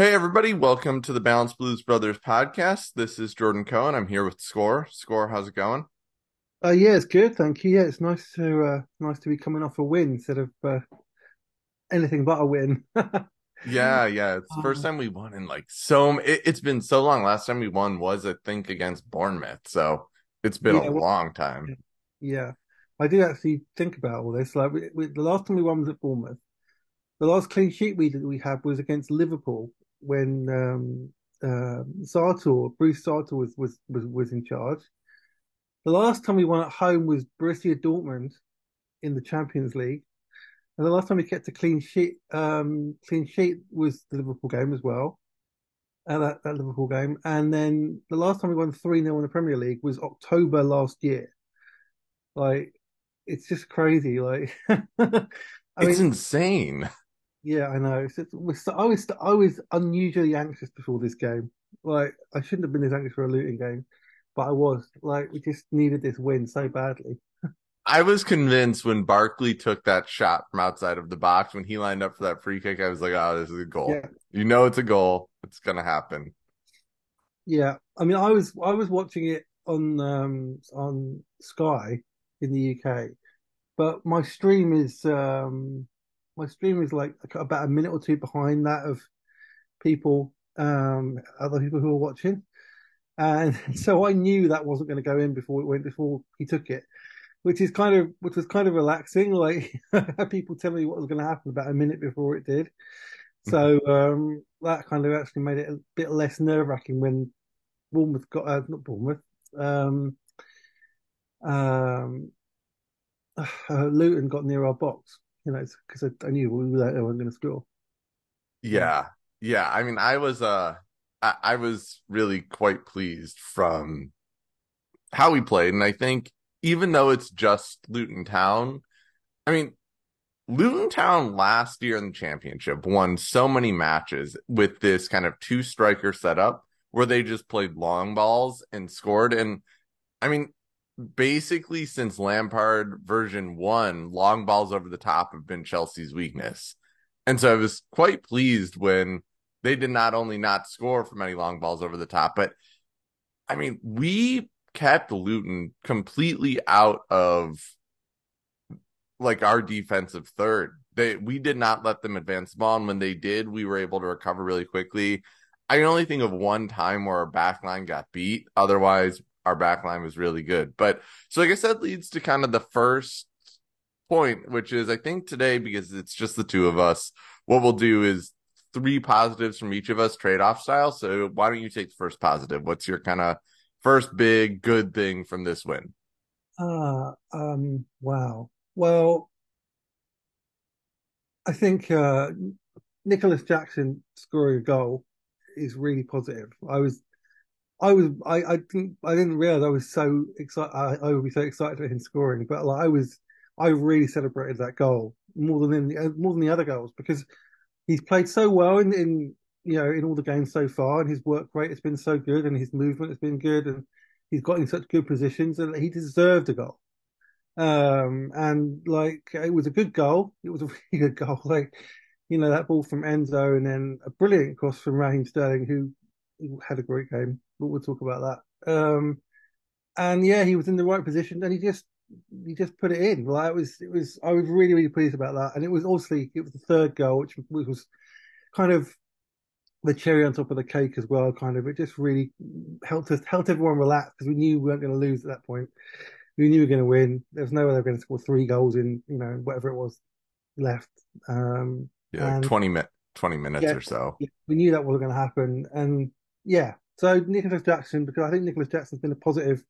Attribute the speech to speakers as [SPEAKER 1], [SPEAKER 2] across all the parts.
[SPEAKER 1] Hey, everybody, welcome to the Balance Blues Brothers podcast. This is Jordan Cohen. I'm here with Score. Score, how's it going?
[SPEAKER 2] Uh, yeah, it's good, thank you. Yeah, it's nice to uh, nice to be coming off a win instead of uh, anything but a win.
[SPEAKER 1] yeah, yeah, it's the first time we won in like so. It, has been so long. Last time we won was, I think, against Bournemouth. So it's been yeah, a well, long time.
[SPEAKER 2] Yeah, I did actually think about all this. Like, we, we, the last time we won was at Bournemouth. The last clean sheet we we had was against Liverpool, when um, uh, Saltor, Bruno Saltor was, was was was in charge. The last time we won at home was Borussia Dortmund in the Champions League, and the last time we kept a clean sheet um, clean sheet was the Liverpool game as well. Uh, that, that Liverpool game, and then the last time we won three 0 in the Premier League was October last year. Like, it's just crazy. Like, I
[SPEAKER 1] it's mean, insane.
[SPEAKER 2] Yeah, I know. It's, it's, I was I was unusually anxious before this game. Like I shouldn't have been as anxious for a Luton game, but I was. Like we just needed this win so badly.
[SPEAKER 1] I was convinced when Barkley took that shot from outside of the box when he lined up for that free kick. I was like, "Oh, this is a goal. Yeah. You know, it's a goal. It's gonna happen."
[SPEAKER 2] Yeah, I mean, I was I was watching it on um on Sky in the UK, but my stream is um my stream is like about a minute or two behind that of people, um, other people who are watching. And so I knew that wasn't going to go in before it went, before he took it, which is kind of, which was kind of relaxing. Like people tell me what was going to happen about a minute before it did. So, um, that kind of actually made it a bit less nerve wracking when Bournemouth got, uh, not Bournemouth, um, um, uh, Luton got near our box you know, because I, I, knew we were going to score.
[SPEAKER 1] Yeah, yeah. I mean, I was uh, I, I was really quite pleased from how we played, and I think even though it's just Luton Town, I mean, Luton Town last year in the championship won so many matches with this kind of two striker setup where they just played long balls and scored. And I mean, basically since Lampard version one, long balls over the top have been Chelsea's weakness. And so I was quite pleased when they did not only not score from any long balls over the top, but I mean, we kept Luton completely out of like our defensive third. They we did not let them advance ball, and when they did, we were able to recover really quickly. I can only think of one time where our back line got beat. Otherwise, our back line was really good. But so I guess that leads to kind of the first point, which is I think today, because it's just the two of us, what we'll do is three positives from each of us trade off style. So why don't you take the first positive? What's your kind of first big good thing from this win?
[SPEAKER 2] Uh, um, wow. Well, I think uh, Nicolas Jackson scoring a goal is really positive. I was I was I I didn't I didn't realize I was so excited I, I, would be so excited for him scoring, but like I was I really celebrated that goal more than the more than the other goals because he's played so well in, in you know in all the games so far, and his work rate has been so good, and his movement has been good, and he's got in such good positions, and he deserved a goal. Um, and like it was a good goal. It was a really good goal. Like you know that ball from Enzo, and then a brilliant cross from Raheem Sterling, who had a great game but we'll talk about that. Um, and yeah, he was in the right position, and he just he just put it in. Like it was, it was. I was really, really pleased about that. And it was obviously it was the third goal, which, which was kind of the cherry on top of the cake as well. Kind of, it just really helped us, helped everyone relax because we knew we weren't going to lose at that point. We knew we were going to win. There's no way they were going to score three goals in, you know, whatever it was left. Um,
[SPEAKER 1] yeah, and, 20 minutes, 20 minutes yeah, or so.
[SPEAKER 2] we knew that was going to happen, and yeah, So Nicolas Jackson, because I think Nicolas Jackson's been a positive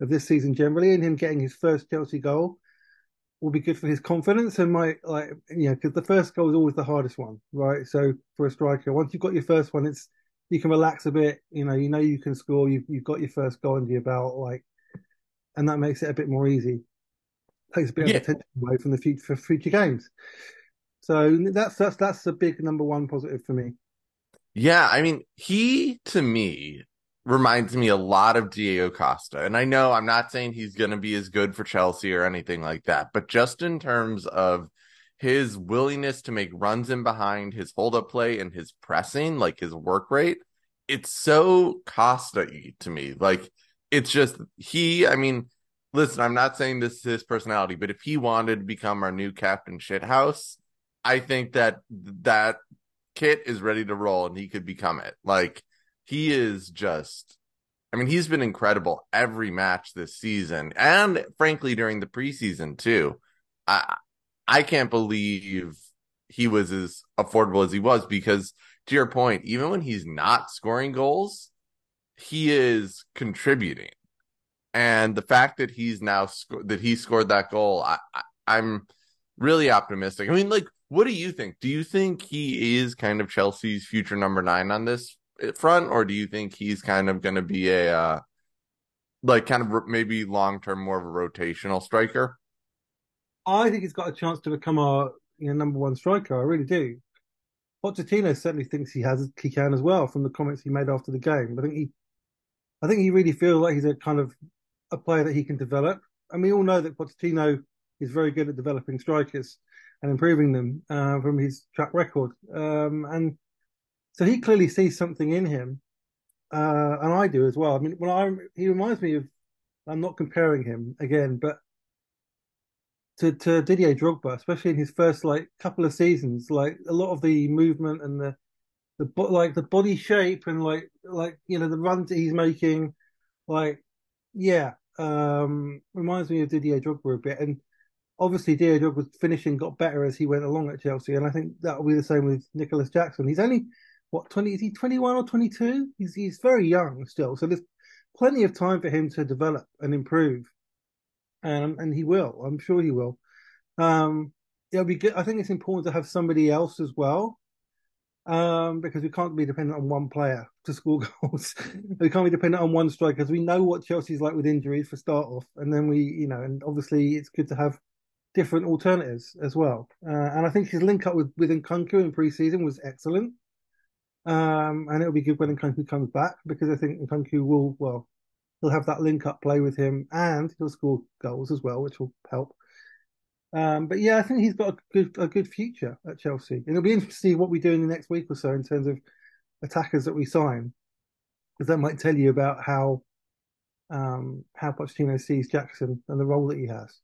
[SPEAKER 2] of this season generally, and him getting his first Chelsea goal will be good for his confidence and might like you know because the first goal is always the hardest one, right? So for a striker, once you've got your first one, it's you can relax a bit. You know, you know you can score. You've you've got your first goal under your belt, like, and that makes it a bit more easy. Takes a bit yeah. of attention away from the future for future games. So that's that's that's a big number one positive for me.
[SPEAKER 1] Yeah, I mean, he to me reminds me a lot of Diego Costa. And I know I'm not saying he's going to be as good for Chelsea or anything like that, but just in terms of his willingness to make runs in behind, his hold up play, and his pressing, like his work rate, it's so Costa to me. Like, it's just he, I mean, listen, I'm not saying this is his personality, but if he wanted to become our new captain shithouse, I think that that kit is ready to roll and he could become it. Like he is just I mean, he's been incredible every match this season and frankly during the preseason too. I I can't believe he was as affordable as he was because to your point, even when he's not scoring goals, he is contributing. And the fact that he's now that he scored that goal, I, I I'm really optimistic. I mean, like what do you think? Do you think he is kind of Chelsea's future number nine on this front, or do you think he's kind of going to be a uh, like kind of maybe long term more of a rotational striker?
[SPEAKER 2] I think he's got a chance to become a you know, number one striker. I really do. Pochettino certainly thinks he has he can as well from the comments he made after the game. I think he, I think he really feels like he's a kind of a player that he can develop. And we all know that Pochettino is very good at developing strikers and improving them uh, from his track record. Um, and so he clearly sees something in him, uh, and I do as well. I mean, when I he reminds me of, I'm not comparing him again, but to, to Didier Drogba, especially in his first like couple of seasons, like a lot of the movement and the the like the body shape and like like you know the runs he's making, like yeah, um, reminds me of Didier Drogba a bit. And obviously Diego was finishing got better as he went along at Chelsea, and I think that will be the same with Nicolas Jackson. He's only what twenty? Is he twenty one or twenty two? He's he's very young still, so there's plenty of time for him to develop and improve, and and he will. I'm sure he will. Um, it'll be good. I think it's important to have somebody else as well. Um, because we can't be dependent on one player to score goals. we can't be dependent on one striker because we know what Chelsea's like with injuries for start off, and then we, you know, and obviously it's good to have different alternatives as well. Uh, and I think his link up with, with Nkunku in pre-season was excellent. Um, and it'll be good when Nkunku comes back because I think Nkunku will, well, he'll have that link up play with him and he'll score goals as well, which will help. Um, but yeah, I think he's got a good, a good future at Chelsea. And it'll be interesting to see what we do in the next week or so in terms of attackers that we sign, because that might tell you about how, um, how Pochettino sees Jackson and the role that he has.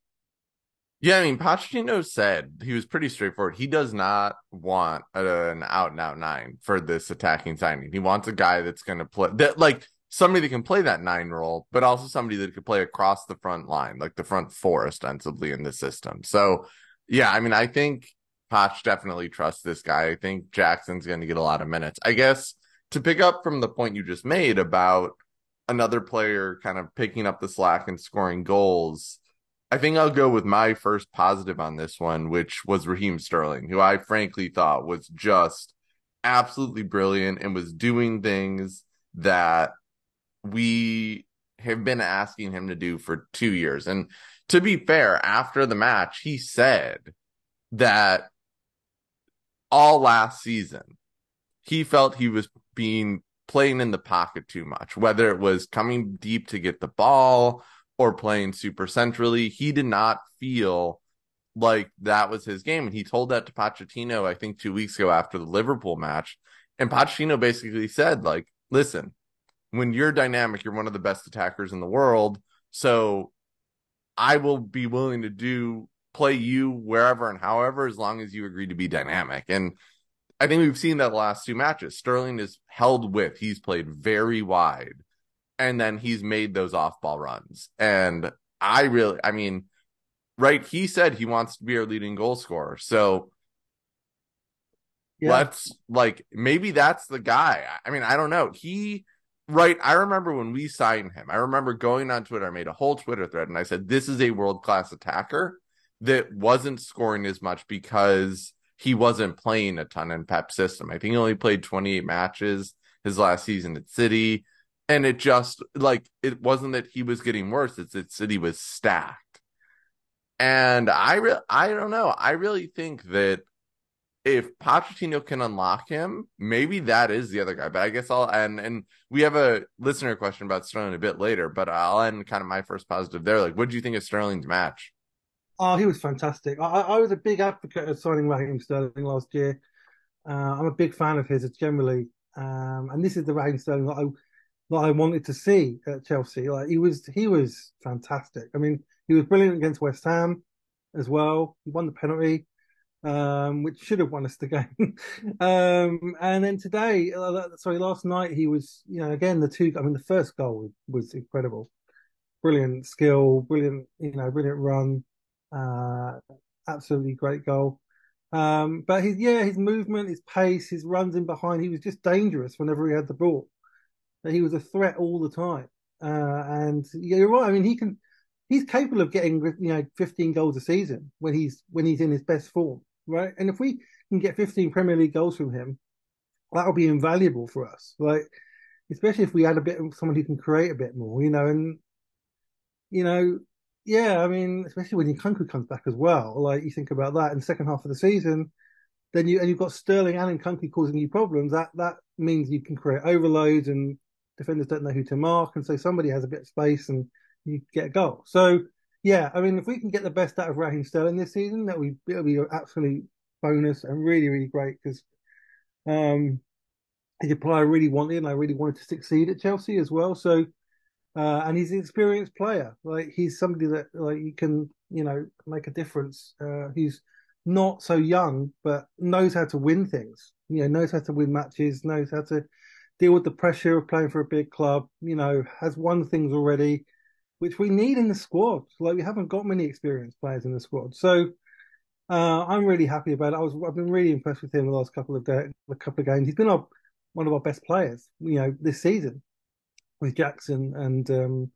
[SPEAKER 1] Yeah, I mean, Pochettino said he was pretty straightforward. He does not want an out and out nine for this attacking signing. He wants a guy that's going to play that, like somebody that can play that nine role, but also somebody that could play across the front line, like the front four, ostensibly in the system. So, yeah, I mean, I think Poch definitely trusts this guy. I think Jackson's going to get a lot of minutes. I guess to pick up from the point you just made about another player kind of picking up the slack and scoring goals I think I'll go with my first positive on this one, which was Raheem Sterling, who I frankly thought was just absolutely brilliant and was doing things that we have been asking him to do for two years. And to be fair, after the match, he said that all last season, he felt he was being playing in the pocket too much, whether it was coming deep to get the ball or playing super centrally. He did not feel like that was his game. And he told that to Pochettino, I think two weeks ago after the Liverpool match. And Pochettino basically said, like, listen, when you're dynamic, you're one of the best attackers in the world. So I will be willing to do play you wherever and however, as long as you agree to be dynamic. And I think we've seen that the last two matches. Sterling is held with, he's played very wide and then he's made those off ball runs. And I really, I mean, right? He said he wants to be our leading goal scorer. So yeah. let's like maybe that's the guy. I mean, I don't know. He right. I remember when we signed him, I remember going on Twitter, I made a whole Twitter thread and I said, this is a world class attacker that wasn't scoring as much because he wasn't playing a ton in Pep system. I think he only played 28 matches his last season at City. And it just like it wasn't that he was getting worse, it's that City was stacked. And I re- I don't know. I really think that if Pochettino can unlock him, maybe that is the other guy. But I guess I'll and and we have a listener question about Sterling a bit later, but I'll end kind of my first positive there. Like, what do you think of Sterling's match?
[SPEAKER 2] Oh, he was fantastic. I, I was a big advocate of signing Raheem Sterling last year. Uh, I'm a big fan of his generally, um, and this is the Raheem Sterling that I that I wanted to see at Chelsea. Like he was, he was fantastic. I mean, he was brilliant against West Ham as well. He won the penalty um, which should have won us the game. um, and then today, uh, sorry, last night he was, you know, again the two. I mean, the first goal was incredible, brilliant skill, brilliant, you know, brilliant run, uh, absolutely great goal. Um, but his yeah, his movement, his pace, his runs in behind, he was just dangerous whenever he had the ball. He was a threat all the time. Uh, and you're right. I mean, he can, he's capable of getting you know 15 goals a season when he's when he's in his best form right? And if we can get 15 Premier League goals from him, that'll be invaluable for us. Like, especially if we add a bit of someone who can create a bit more, you know, and you know, yeah, I mean, especially when Nkunku comes back as well. Like you think about that in the second half of the season, then you and you've got Sterling and Nkunku causing you problems. That that means you can create overloads and defenders don't know who to mark, and so somebody has a bit of space and you get a goal. So yeah, I mean, if we can get the best out of Raheem Sterling this season, that would it'll be an absolute bonus and really, really great because um, he's a player I really wanted and I really wanted to succeed at Chelsea as well. So, uh, and he's an experienced player. Like he's somebody that like you can, you know, make a difference. Uh, he's not so young, but knows how to win things. You know, knows how to win matches, knows how to deal with the pressure of playing for a big club. You know, has won things already which we need in the squad. Like we haven't got many experienced players in the squad, so uh, I'm really happy about it. I was I've been really impressed with him the last couple of a couple of games. He's been our, one of our best players, you know, this season with Jackson and um,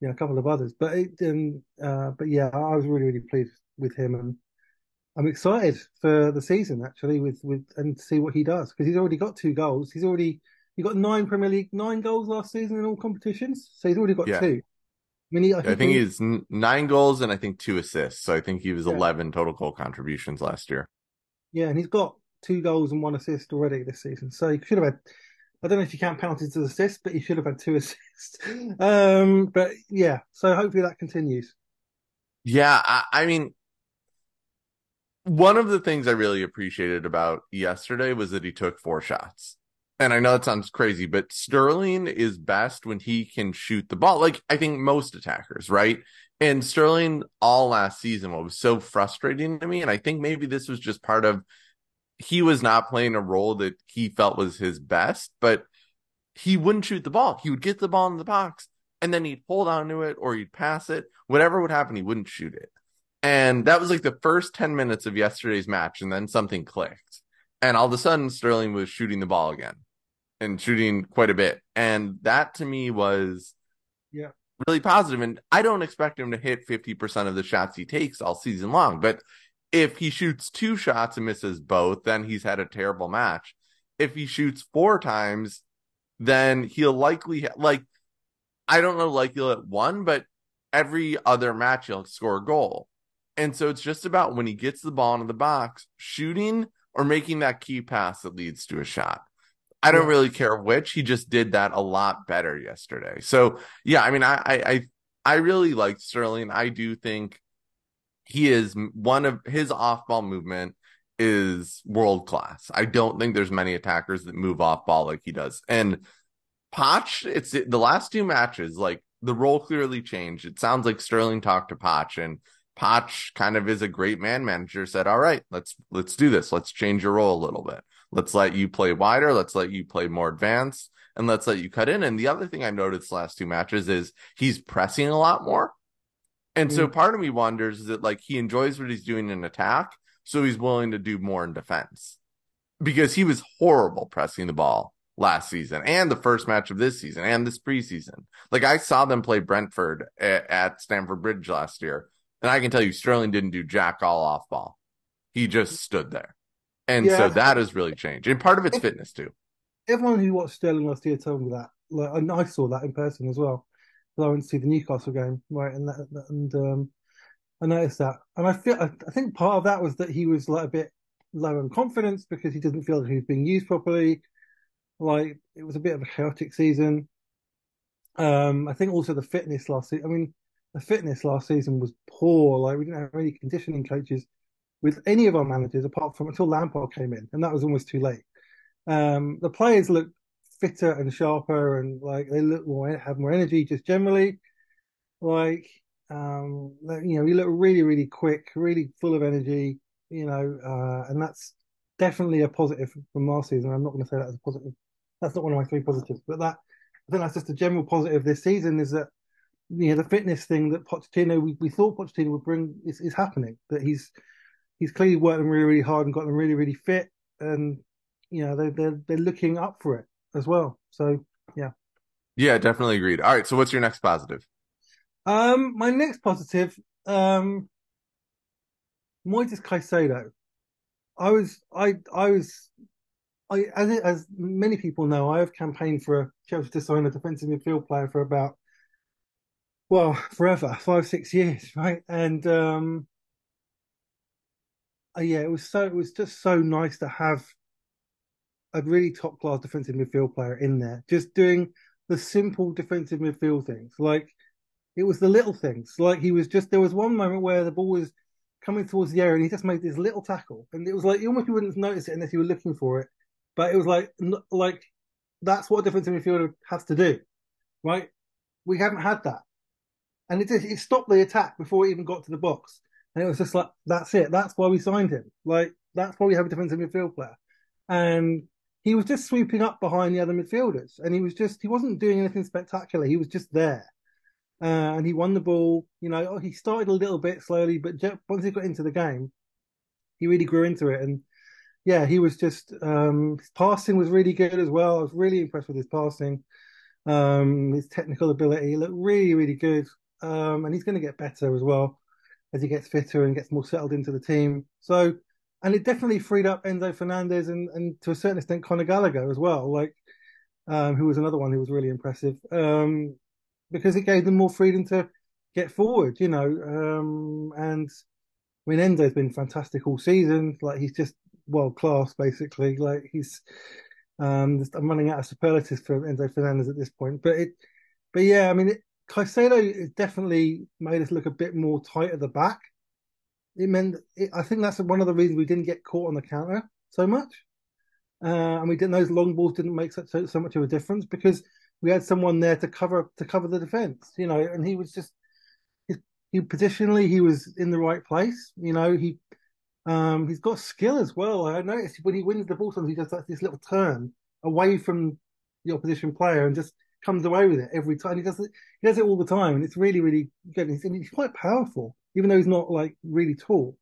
[SPEAKER 2] you know a couple of others. But it, um, uh, but yeah, I was really really pleased with him, and I'm excited for the season actually with with and see what he does because he's already got two goals. He's already he got nine Premier League nine goals last season in all competitions, so he's already got yeah. two.
[SPEAKER 1] I mean, he, I, think, he's nine goals and I think two assists. So I think he was yeah. 11 total goal contributions last year.
[SPEAKER 2] Yeah, and he's got two goals and one assist already this season. So he should have had, I don't know if you count penalties as assists, but he should have had two assists. um, but yeah, so hopefully that continues.
[SPEAKER 1] Yeah, I, I mean, one of the things I really appreciated about yesterday was that he took four shots and I know it sounds crazy, but Sterling is best when he can shoot the ball. Like I think most attackers, right? And Sterling all last season what was so frustrating to me. And I think maybe this was just part of he was not playing a role that he felt was his best, but he wouldn't shoot the ball. He would get the ball in the box and then he'd hold on to it or he'd pass it. Whatever would happen, he wouldn't shoot it. And that was like the first 10 minutes of yesterday's match. And then something clicked. And all of a sudden, Sterling was shooting the ball again and shooting quite a bit. And that to me was
[SPEAKER 2] yeah
[SPEAKER 1] really positive. And I don't expect him to hit 50% of the shots he takes all season long. But if he shoots two shots and misses both, then he's had a terrible match. If he shoots four times, then he'll likely ha- like I don't know, like he'll hit one, but every other match he'll score a goal. And so it's just about when he gets the ball into the box, shooting or making that key pass that leads to a shot. I don't really care which. He just did that a lot better yesterday. So yeah, I mean, I I I really like Sterling. I do think he is one of his off ball movement is world class. I don't think there's many attackers that move off ball like he does. And Poch, it's the last two matches, like the role clearly changed. It sounds like Sterling talked to Poch and Poch kind of is a great man manager, said, All right, let's let's do this. Let's change your role a little bit. Let's let you play wider. Let's let you play more advanced and let's let you cut in. And the other thing I noticed last two matches is he's pressing a lot more. And mm. so part of me wonders is that like he enjoys what he's doing in attack, so he's willing to do more in defense. Because he was horrible pressing the ball last season and the first match of this season and this preseason. Like I saw them play Brentford at, at Stamford Bridge last year, and I can tell you Sterling didn't do jack all off ball. He just stood there. And yeah. so that has really changed. And part of it's fitness too.
[SPEAKER 2] Everyone who watched Sterling last year told me that. Like and I saw that in person as well. I went to see the Newcastle game, right? And that, and um, I noticed that, and I feel I, I think part of that was that he was like a bit low in confidence because he doesn't feel that he was being used properly. Like it was a bit of a chaotic season. Um, I think also the fitness last season. I mean, the fitness last season was poor. Like we didn't have any conditioning coaches with any of our managers apart from until Lampard came in, and that was almost too late. Um, the players look fitter and sharper, and like they look more have more energy just generally. Like um, you know, he look really, really quick, really full of energy. You know, uh, and that's definitely a positive from last season. I'm not going to say that as a positive. That's not one of my three positives, but that I think that's just a general positive this season is that you know the fitness thing that Pochettino we, we thought Pochettino would bring is, is happening. That he's he's clearly worked them really, really hard and got them really, really fit, and you know they're they're they're looking up for it as well. So yeah,
[SPEAKER 1] yeah, definitely agreed. All right, so what's your next positive?
[SPEAKER 2] Um, my next positive, um, Moises Caicedo. I was, I, I was, I as, as many people know, I have campaigned for a Chelsea to sign a defensive midfield player for about, well, forever, five, six years, right? And um, Uh, yeah, it was so, it was just so nice to have a really top class defensive midfield player in there, just doing the simple defensive midfield things. Like it was the little things. Like he was just there was one moment where the ball was coming towards the area and he just made this little tackle, and it was like you almost wouldn't notice it unless you were looking for it. But it was like like that's what a defensive midfielder has to do, right? We haven't had that, and it just, it stopped the attack before it even got to the box. And it was just like that's it. That's why we signed him. Like that's why we have a defensive midfield player. And he was just sweeping up behind the other midfielders, and he was just he wasn't doing anything spectacular. He was just there, uh, and he won the ball. You know, he started a little bit slowly, but once he got into the game, he really grew into it. And yeah, he was just um, his passing was really good as well. I was really impressed with his passing, um, his technical ability. He looked really, really good, um, and he's going to get better as well as he gets fitter and gets more settled into the team. So and it definitely freed up Enzo Fernandez and, and to a certain extent Conor Gallagher as well, like um, who was another one who was really impressive um, because it gave them more freedom to get forward, you know. Um, and I mean, Enzo's been fantastic all season. Like he's just world class, basically. Like he's, um, I'm running out of superlatives for Enzo Fernandez at this point, but it, but yeah, I mean, it, Caicedo definitely made us look a bit more tight at the back it meant it, I think that's one of the reasons we didn't get caught on the counter so much, uh, and we didn't those long balls didn't make such so, so much of a difference because we had someone there to cover to cover the defense, you know, and he was just he, he positionally he was in the right place, you know, he um, he's got skill as well. I noticed when he wins the ball, sometimes he does like this little turn away from the opposition player and just comes away with it every time. He does it. He does it all the time, and it's really, really good. He's, he's quite powerful even though he's not like really tall.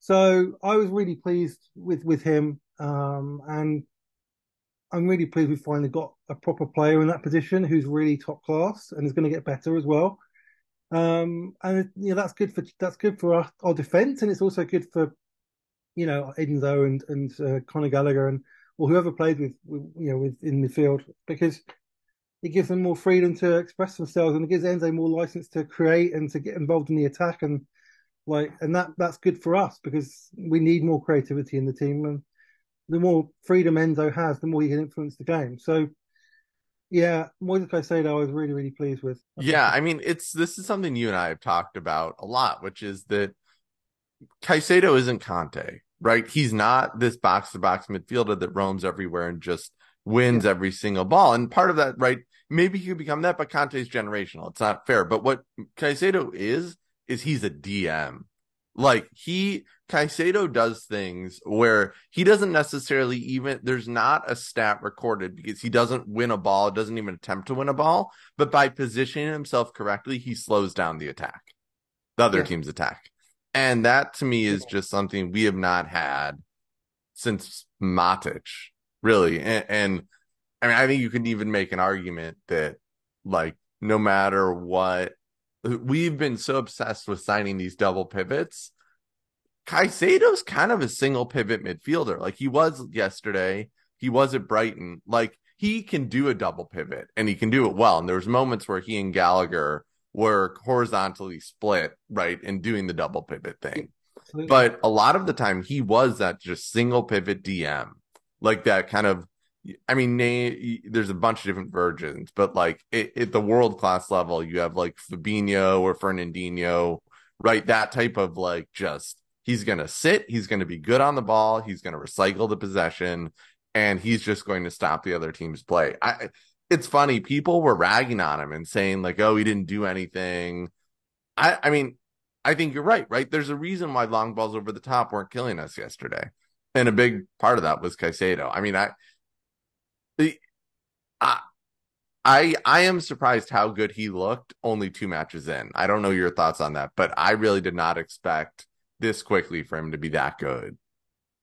[SPEAKER 2] So I was really pleased with with him, um, and I'm really pleased we finally got a proper player in that position who's really top class and is going to get better as well. Um, and you know that's good for that's good for our, our defense, and it's also good for you know Enzo and and uh, Conor Gallagher and or whoever plays with, with you know with in the field because it gives them more freedom to express themselves and it gives Enzo more license to create and to get involved in the attack and like and that that's good for us because we need more creativity in the team and the more freedom Enzo has, the more he can influence the game. So yeah, Moises Caicedo I was really, really pleased with.
[SPEAKER 1] Yeah, I mean it's this is something you and I have talked about a lot, which is that Caicedo isn't Kanté, right? He's not this box to box midfielder that roams everywhere and just wins yeah. every single ball. And part of that, right? Maybe he could become that, but Kanté's generational. It's not fair. But what Caicedo is, is he's a DM. Like he, Caicedo does things where he doesn't necessarily even, there's not a stat recorded because he doesn't win a ball, doesn't even attempt to win a ball. But by positioning himself correctly, he slows down the attack, the other yeah. team's attack. And that to me is just something we have not had since Matic really. And, and I mean, I think you can even make an argument that like no matter what we've been so obsessed with signing these double pivots. Caicedo's kind of a single pivot midfielder. Like he was yesterday. He was at Brighton. Like he can do a double pivot and he can do it well. And there was moments where he and Gallagher were horizontally split, right, and doing the double pivot thing. But a lot of the time he was that just single pivot DM, like that kind of. I mean, there's a bunch of different versions, but like at the world class level, you have like Fabinho or Fernandinho, right? That type of like just he's going to sit, he's going to be good on the ball, he's going to recycle the possession, and he's just going to stop the other team's play. I, it's funny, people were ragging on him and saying like, "Oh, he didn't do anything." I, I mean, I think you're right. Right? There's a reason why long balls over the top weren't killing us yesterday, and a big part of that was Caicedo. I mean, I, the, I, I, I am surprised how good he looked only two matches in. I don't know your thoughts on that, but I really did not expect this quickly for him to be that good.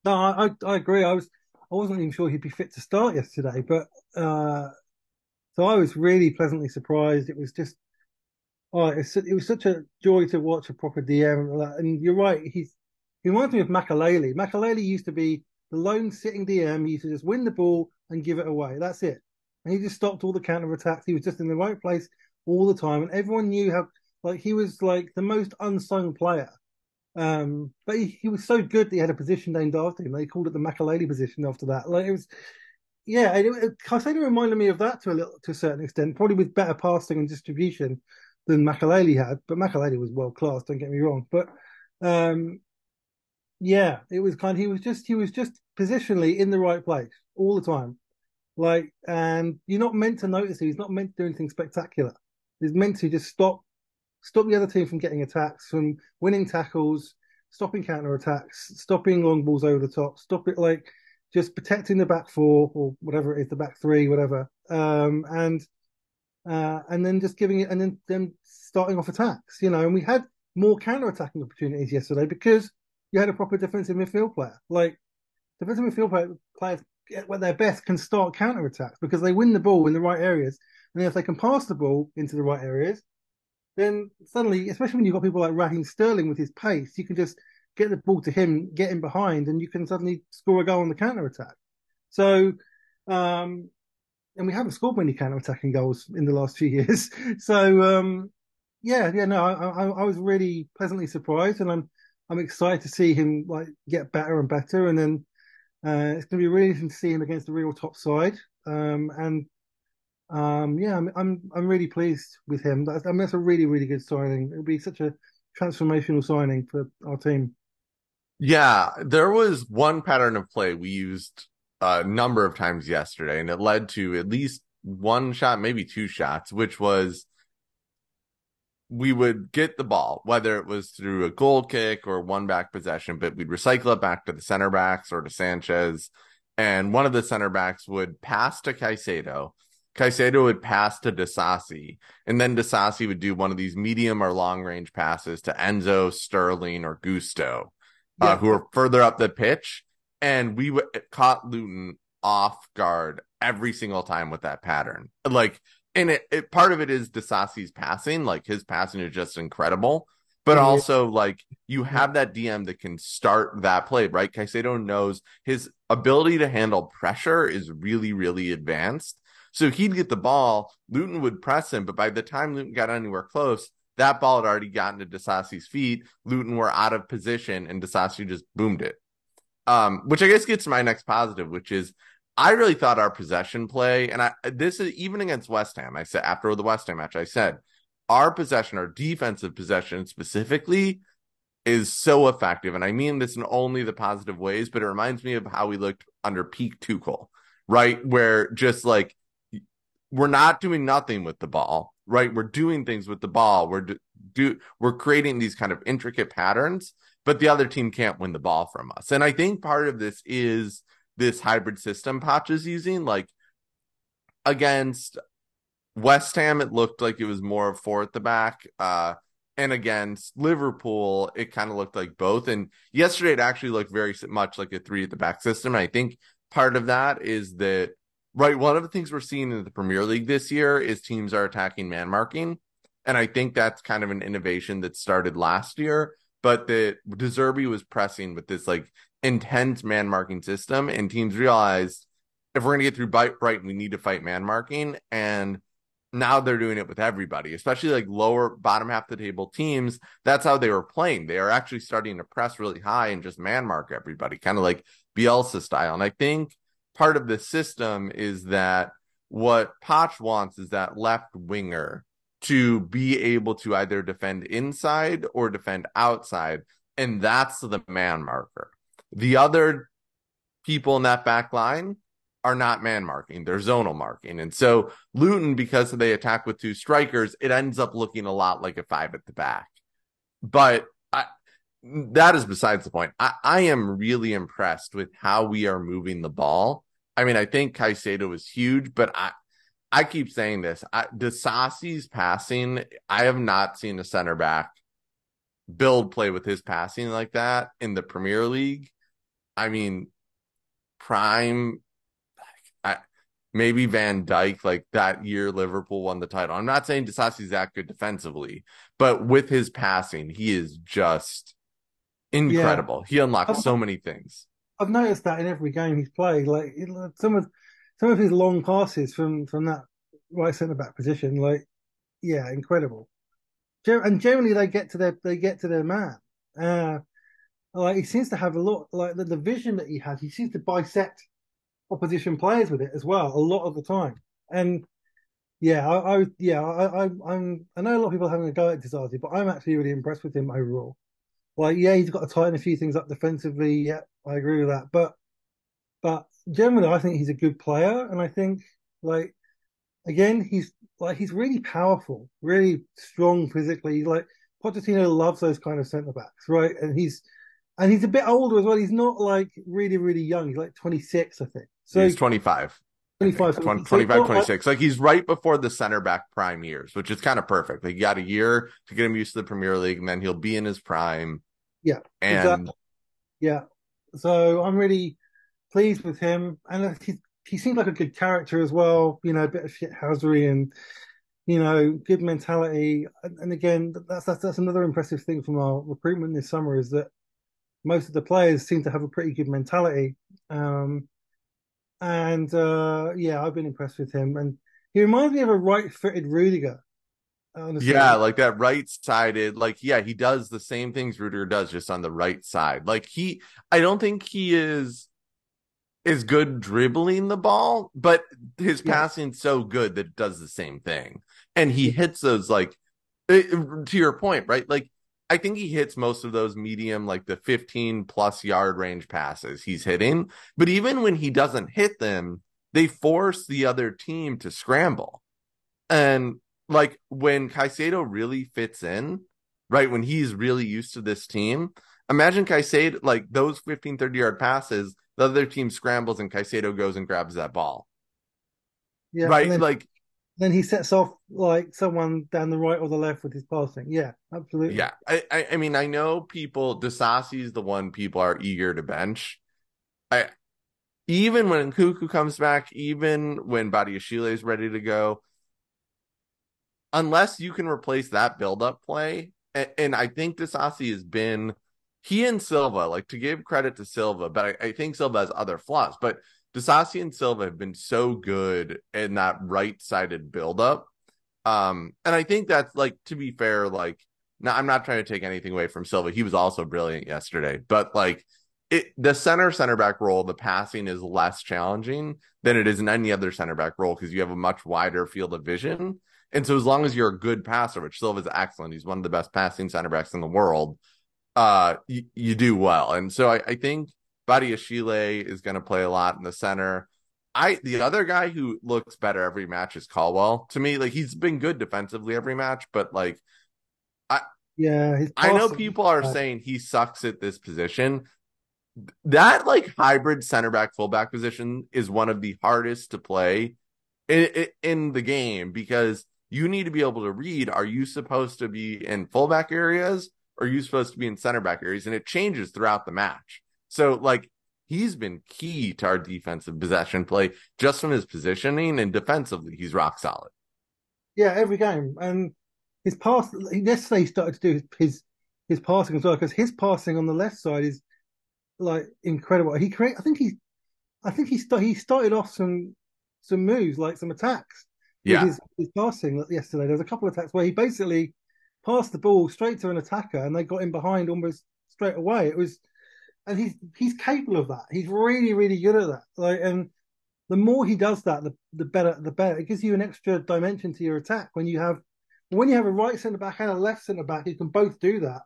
[SPEAKER 2] No, I, I agree. I was I wasn't even sure he'd be fit to start yesterday, but uh, so I was really pleasantly surprised. It was just, oh, it was such a joy to watch a proper DM. And you're right, he's he reminds me of Makelele. Makelele used to be the lone sitting DM. He used to just win the ball and give it away. That's it. And he just stopped all the counter attacks. He was just in the right place all the time, and everyone knew how. Like he was like the most unsung player um, but he, he, was so good that he had a position named after him. They called it the Makelele position after that. Like it was, yeah, it, it, reminded me of that to a little, to a certain extent, probably with better passing and distribution than Makelele had. But Makelele was world class. Don't get me wrong. But um, yeah, it was kind. Of, he was just he was just positionally in the right place all the time. Like, and you're not meant to notice. He's not meant to do anything spectacular. He's meant to just stop stop the other team from getting attacks, from winning tackles, stopping counter attacks, stopping long balls over the top, stop it like just protecting the back four or whatever it is, the back three, whatever, um, and uh, and then just giving it and then then starting off attacks, you know. And we had more counter attacking opportunities yesterday because you had a proper defensive midfield player. Like defensive midfield player, players at their best can start counter attacks because they win the ball in the right areas, and if they can pass the ball into the right areas, then suddenly, especially when you've got people like Raheem Sterling with his pace, you can just get the ball to him, get him behind, and you can suddenly score a goal on the counter attack. So, um, and we haven't scored many counter attacking goals in the last few years. So, um, yeah, yeah, no, I, I, I, was really pleasantly surprised, and I'm I'm excited to see him like get better and better, and then uh, it's going to be really interesting to see him against the real top side. Um, and um, yeah, I'm, I'm I'm really pleased with him. That's, I mean, that's a really really good signing. It'll be such a transformational signing for our team.
[SPEAKER 1] Yeah, there was one pattern of play we used a number of times yesterday, and it led to at least one shot, maybe two shots, which was we would get the ball, whether it was through a goal kick or one back possession, but we'd recycle it back to the center backs or to Sanchez. And one of the center backs would pass to Caicedo Caicedo would pass to Disasi, and then Disasi would do one of these medium or long range passes to Enzo, Sterling, or Gusto, uh, yeah. uh, who are further up the pitch. And we w- caught Luton off guard every single time with that pattern. Like, and it, it part of it is Disasi's passing, like his passing is just incredible. But mm-hmm. also, like, you have that DM that can start that play, right? Caicedo knows his ability to handle pressure is really, really advanced so he'd get the ball, Luton would press him, but by the time Luton got anywhere close, that ball had already gotten to Disasi's feet. Luton were out of position, and Disasi just boomed it. Um, which I guess gets to my next positive, which is I really thought our possession play, and I this is even against West Ham. I said after the West Ham match, I said our possession, our defensive possession specifically, is so effective. And I mean this in only the positive ways, but it reminds me of how we looked under peak Tuchel, right? Where just like we're not doing nothing with the ball, right? We're doing things with the ball. We're do, do we're creating these kind of intricate patterns, but the other team can't win the ball from us. And I think part of this is this hybrid system Poch is using. Like against West Ham, it looked like it was more of four at the back. Uh, and against Liverpool, it kind of looked like both. And yesterday, it actually looked very much like a three at the back system. And I think part of that is that right? One of the things we're seeing in the Premier League this year is teams are attacking man marking. And I think that's kind of an innovation that started last year. But the De Zerbi was pressing with this like intense man marking system, and teams realized if we're going to get through Brighton, we need to fight man marking. And now they're doing it with everybody, especially like lower bottom half the table teams. That's how they were playing. They are actually starting to press really high and just man mark everybody, kind of like Bielsa style. And I think part of the system is that what Poch wants is that left winger to be able to either defend inside or defend outside. And that's the man marker. The other people in that back line are not man marking, they're zonal marking. And so Luton, because they attack with two strikers, it ends up looking a lot like a five at the back. But I, that is besides the point. I, I am really impressed with how we are moving the ball. I mean, I think Caicedo was huge, but I, I keep saying this. I, Disasi's passing, I have not seen a center back build play with his passing like that in the Premier League. I mean, prime maybe Van Dijk, like that year Liverpool won the title. I'm not saying Disasi's that good defensively, but with his passing, he is just incredible. Yeah. He unlocks I've, so many things.
[SPEAKER 2] I've noticed that in every game he's played. Like some of some of his long passes from from that right centre back position, like yeah, incredible. And generally they get to their they get to their man. Uh, like he seems to have a lot like the, the vision that he has. He seems to bisect opposition players with it as well a lot of the time. And yeah, I, I yeah, I, I, am I know a lot of people are having a go at Disasi, but I'm actually really impressed with him overall. Like, yeah, he's got to tighten a few things up defensively. Yeah, I agree with that. But but generally, I think he's a good player, and I think like again, he's like he's really powerful, really strong physically. Like Pochettino loves those kind of centre backs, right? And he's and he's a bit older as well. He's not like really, really young. He's like 26, I think.
[SPEAKER 1] So he's 25.
[SPEAKER 2] 25,
[SPEAKER 1] 20, 25 26. Like, like, he's right before the center back prime years, which is kind of perfect. Like, he got a year to get him used to the Premier League, and then he'll be in his prime.
[SPEAKER 2] Yeah.
[SPEAKER 1] And
[SPEAKER 2] exactly. yeah. So I'm really pleased with him. And uh, he, he seemed like a good character as well, you know, a bit of shithousery and, you know, good mentality. And, and again, that's, that's, that's another impressive thing from our recruitment this summer is that most of the players seem to have a pretty good mentality. Um, and uh, yeah, I've been impressed with him. And he reminds me of a right-footed Rudiger.
[SPEAKER 1] Honestly. Yeah, like that right-sided. Like, yeah, he does the same things Rudiger does, just on the right side. Like he, I don't think he is is good dribbling the ball, but his yeah. passing's so good that it does the same thing. And he hits those like it, to your point, right? Like I think he hits most of those medium, like the 15 plus yard range passes he's hitting. But even when he doesn't hit them, they force the other team to scramble. And like when Caicedo really fits in, right, when he's really used to this team, imagine Caicedo, like those 15, 30 yard passes, the other team scrambles and Caicedo goes and grabs that ball. Yeah, right. Then, like
[SPEAKER 2] then he sets off like someone down the right or the left with his passing. Yeah, absolutely.
[SPEAKER 1] Yeah, I, I, I mean, I know people. Disasi is the one people are eager to bench. I even when Nkunku comes back, even when Badiashile is ready to go, unless you can replace that build-up play, and, and I think Disasi has been he and Silva, like to give credit to Silva, but I, I think Silva has other flaws, but Disasi and Silva have been so good in that right sided buildup. Um, and I think that's like to be fair, like now I'm not trying to take anything away from Silva. He was also brilliant yesterday, but like it the center center back role, the passing is less challenging than it is in any other center back role because you have a much wider field of vision. And so as long as you're a good passer, which Silva's excellent, he's one of the best passing center backs in the world, uh you, you do well. And so I, I think Badiashile is going to play a lot in the center. I the other guy who looks better every match is Colwill. To me, like he's been good defensively every match, but like I
[SPEAKER 2] yeah,
[SPEAKER 1] I know people are saying he sucks at this position. That like hybrid center back fullback position is one of the hardest to play in, in the game because you need to be able to read are you supposed to be in fullback areas or are you supposed to be in center back areas and it changes throughout the match so like he's been key to our defensive possession play just from his positioning and defensively, he's rock solid.
[SPEAKER 2] Yeah, every game. And his pass, yesterday he started to do his his passing as well because his passing on the left side is like incredible. He create, I think he, I think he st- he started off some some moves like some attacks.
[SPEAKER 1] Yeah,
[SPEAKER 2] his, his passing yesterday. There was a couple of attacks where he basically passed the ball straight to an attacker and they got him behind almost straight away. It was, and he's he's capable of that. He's really really good at that. Like, and the more he does that, the the better the better. It gives you an extra dimension to your attack when you have when you have a right centre back and a left centre back. You can both do that.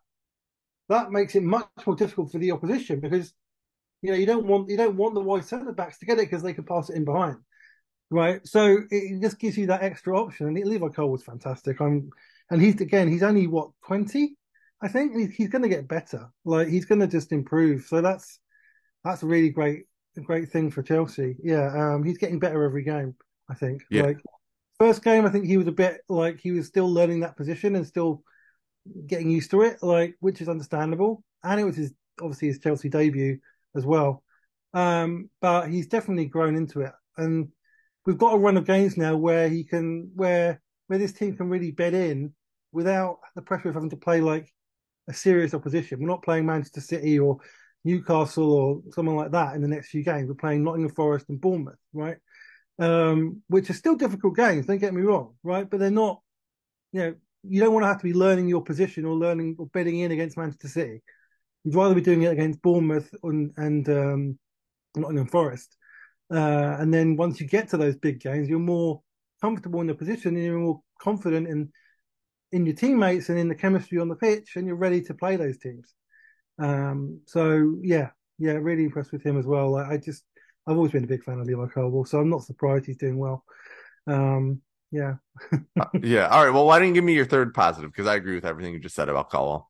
[SPEAKER 2] That makes it much more difficult for the opposition because you know you don't want you don't want the wide centre backs to get it because they can pass it in behind right? So it just gives you that extra option. And Levi Cole was fantastic. I'm, and he's again, he's only what twenty, I think. He's, he's going to get better. Like he's going to just improve. So that's that's a really great, great thing for Chelsea. Yeah, um, he's getting better every game. I think.
[SPEAKER 1] Yeah.
[SPEAKER 2] Like first game, I think he was a bit like he was still learning that position and still getting used to it, like which is understandable. And it was his obviously his Chelsea debut as well. Um, but he's definitely grown into it. And we've got a run of games now where he can where where this team can really bed in without the pressure of having to play like a serious opposition. We're not playing Manchester City or Newcastle or someone like that in the next few games. We're playing Nottingham Forest and Bournemouth, right? Um, which are still difficult games. Don't get me wrong, right? But they're not. You know, you don't want to have to be learning your position or learning or betting in against Manchester City. You'd rather be doing it against Bournemouth and, and um, Nottingham Forest uh, and then once you get to those big games, you're more comfortable in the position and you're more confident in in your teammates and in the chemistry on the pitch, and you're ready to play those teams. Um, so yeah, yeah, really impressed with him as well. I, I just I've always been a big fan of Levi Colwill, so I'm not surprised he's doing well. Um, yeah.
[SPEAKER 1] uh, yeah. All right. Well, why didn't you give me your third positive? Because I agree with everything you just said about Colwill.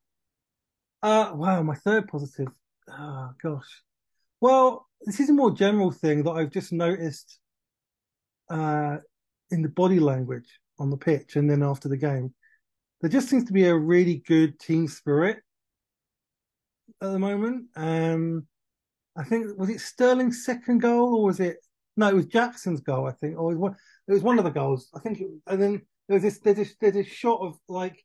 [SPEAKER 2] Uh, wow, my third positive. Oh gosh. Well, this is a more general thing that I've just noticed uh, in the body language on the pitch and then after the game. There just seems to be a really good team spirit at the moment. Um, I think was it Sterling's second goal or was it no? It was Jackson's goal, I think, or it was one, it was one of the goals. I think, it, and then there was this there's this there's this shot of like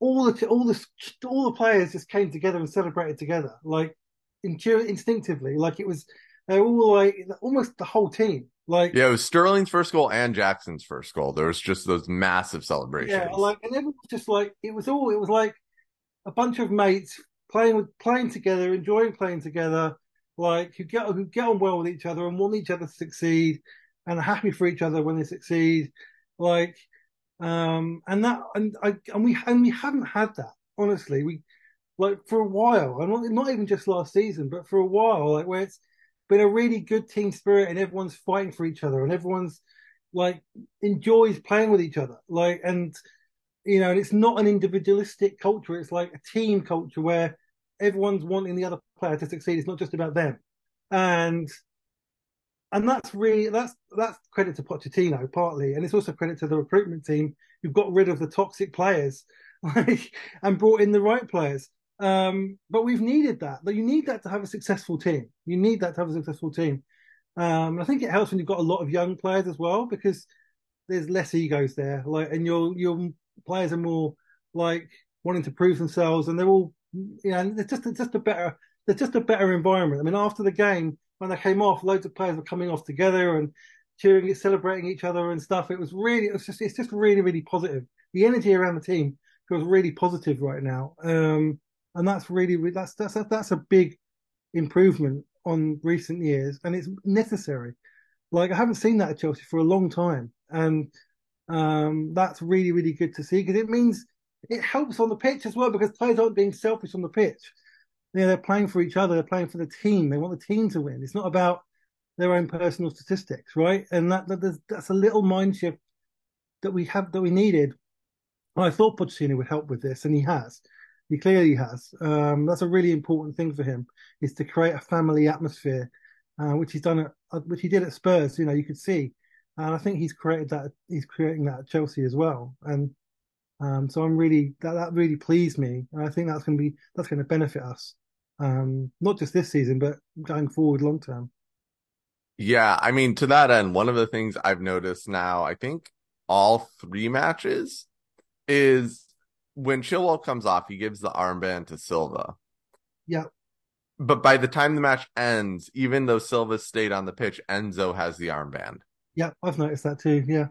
[SPEAKER 2] all the all the all the players just came together and celebrated together, like instinctively, like it was they're all like almost the whole team. Like
[SPEAKER 1] yeah, it was Sterling's first goal and Jackson's first goal. There was just those massive celebrations.
[SPEAKER 2] Yeah, like and it was just like it was all it was like a bunch of mates playing with playing together, enjoying playing together, like who get who get on well with each other and want each other to succeed and are happy for each other when they succeed. Like um and that and I and we and we haven't had that, honestly. We like for a while, and not, not even just last season, but for a while, like where it's been a really good team spirit and everyone's fighting for each other and everyone's like enjoys playing with each other. Like, and you know, and it's not an individualistic culture. It's like a team culture where everyone's wanting the other player to succeed. It's not just about them. And, and that's really, that's, that's credit to Pochettino partly. And it's also credit to the recruitment team who got rid of the toxic players like, and brought in the right players. Um, but we've needed that. But you need that to have a successful team. You need that to have a successful team. Um, I think it helps when you've got a lot of young players as well because there's less egos there. Like, and your your players are more like wanting to prove themselves, and they're all you know. It's just it's just a better there's just a better environment. I mean, after the game when they came off, loads of players were coming off together and cheering, celebrating each other and stuff. It was really just it's just really really positive. The energy around the team feels really positive right now. Um, and that's really that's that's that's a big improvement on recent years, and it's necessary. Like I haven't seen that at Chelsea for a long time, and um, that's really really good to see because it means it helps on the pitch as well because players aren't being selfish on the pitch. You know, they're playing for each other, they're playing for the team. They want the team to win. It's not about their own personal statistics, right? And that, that that's a little mind shift that we have that we needed. I thought Pochettino would help with this, and he has. He clearly has. Um, that's a really important thing for him is to create a family atmosphere, uh, which he's done at, uh, which he did at Spurs. You know, you could see, and I think he's created that. He's creating that at Chelsea as well. And um, so I'm really that that really pleased me, and I think that's going to be that's going to benefit us um, not just this season, but going forward long term.
[SPEAKER 1] Yeah, I mean, to that end, one of the things I've noticed now, I think all three matches is when Chilwell comes off, he gives the armband to Silva.
[SPEAKER 2] Yeah.
[SPEAKER 1] But by the time the match ends, even though Silva stayed on the pitch, Enzo has the armband.
[SPEAKER 2] Yeah, I've noticed that too. Yeah.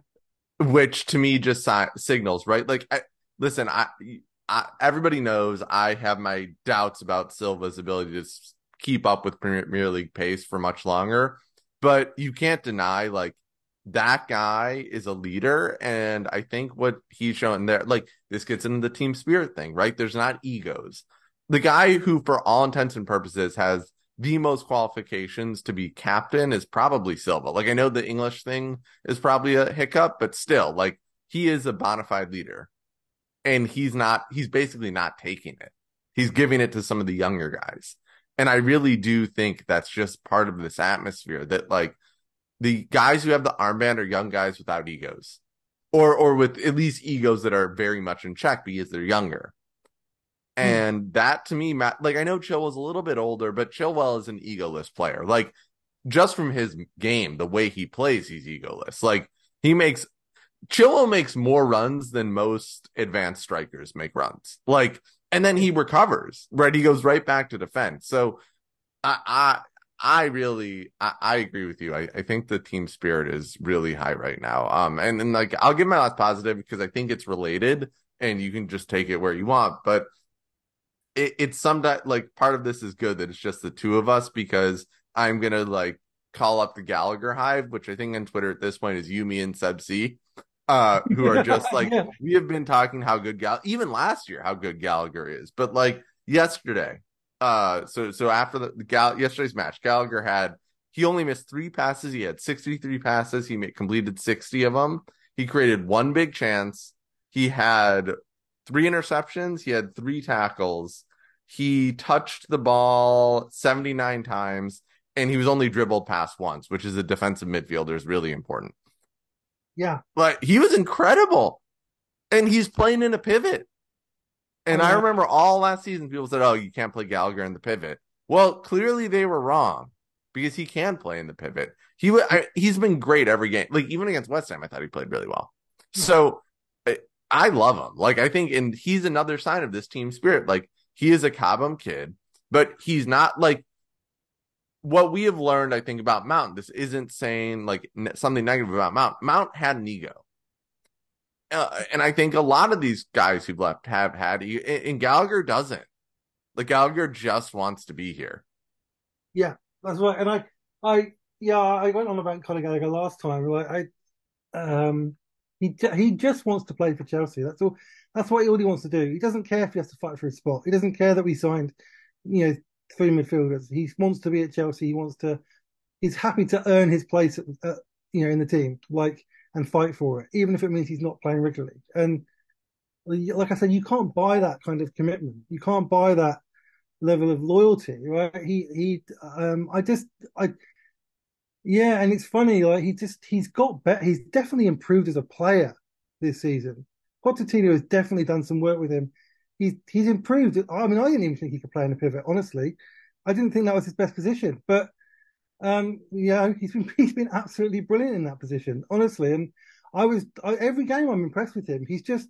[SPEAKER 1] Which to me just si- signals, right? Like, I, listen, I, I, everybody knows I have my doubts about Silva's ability to keep up with Premier League pace for much longer, but you can't deny, like, that guy is a leader. And I think what he's showing there, like, this gets into the team spirit thing, right? There's not egos. The guy who, for all intents and purposes, has the most qualifications to be captain is probably Silva. Like, I know the English thing is probably a hiccup, but still, like, he is a bona fide leader. And he's not, he's basically not taking it. He's giving it to some of the younger guys. And I really do think that's just part of this atmosphere that, like, the guys who have the armband are young guys without egos. Or or with at least egos that are very much in check because they're younger. Hmm. and that to me Matt, like i know chilwell's a little bit older but chilwell is an egoless player. Like just from his game the way he plays he's egoless. Like he makes chilwell makes more runs than most advanced strikers make runs. Like and then he recovers right? He goes right back to defense. So I, I really I, I, agree with you. I, I think the team spirit is really high right now. Um and, and like I'll give my last positive because I think it's related and you can just take it where you want. But it, it's some like part of this is good that it's just the two of us because I'm gonna like call up the Gallagher hive, which I think on Twitter at this point is you, me, and Seb C. Uh, who are just like yeah. we have been talking how good Gal even last year how good Gallagher is, but like yesterday uh so so after the, the Gal- yesterday's match gallagher had he only missed three passes. He had 63 passes. He made, completed 60 of them. He created one big chance. He had three interceptions. He had three tackles. He touched the ball 79 times and he was only dribbled past once which is a defensive midfielder is really important.
[SPEAKER 2] Yeah.
[SPEAKER 1] But he was incredible and he's playing in a pivot and I remember all last season, people said, "Oh, you can't play Gallagher in the pivot." Well, clearly they were wrong because he can play in the pivot. He I, he's been great every game. Like even against West Ham, I thought he played really well. Hmm. So I love him. Like I think, and he's another sign of this team spirit. Like he is a Cobham kid, but he's not like what we have learned. I think about Mount. This isn't saying like something negative about Mount. Mount had an ego uh, and I think a lot of these guys who've left have had, you, and Gallagher doesn't. Like Gallagher just wants to be here.
[SPEAKER 2] Yeah, that's right. And I, I, yeah, I went on about Conor Gallagher last time. Like I, um, he he just wants to play for Chelsea. That's all. That's what he all he wants to do. He doesn't care if he has to fight for his spot. He doesn't care that we signed, you know, three midfielders. He wants to be at Chelsea. He wants to. He's happy to earn his place, at, at, you know, in the team. Like and fight for it, even if it means he's not playing regularly. And like I said, you can't buy that kind of commitment. You can't buy that level of loyalty, right? He he um I just I yeah, and it's funny, like he just he's got better he's definitely improved as a player this season. Pochettino has definitely done some work with him. He's he's improved. I mean, I didn't even think he could play in a pivot, honestly. I didn't think that was his best position. But um, yeah, he's been he's been absolutely brilliant in that position, honestly. And I was I, every game I'm impressed with him. He's just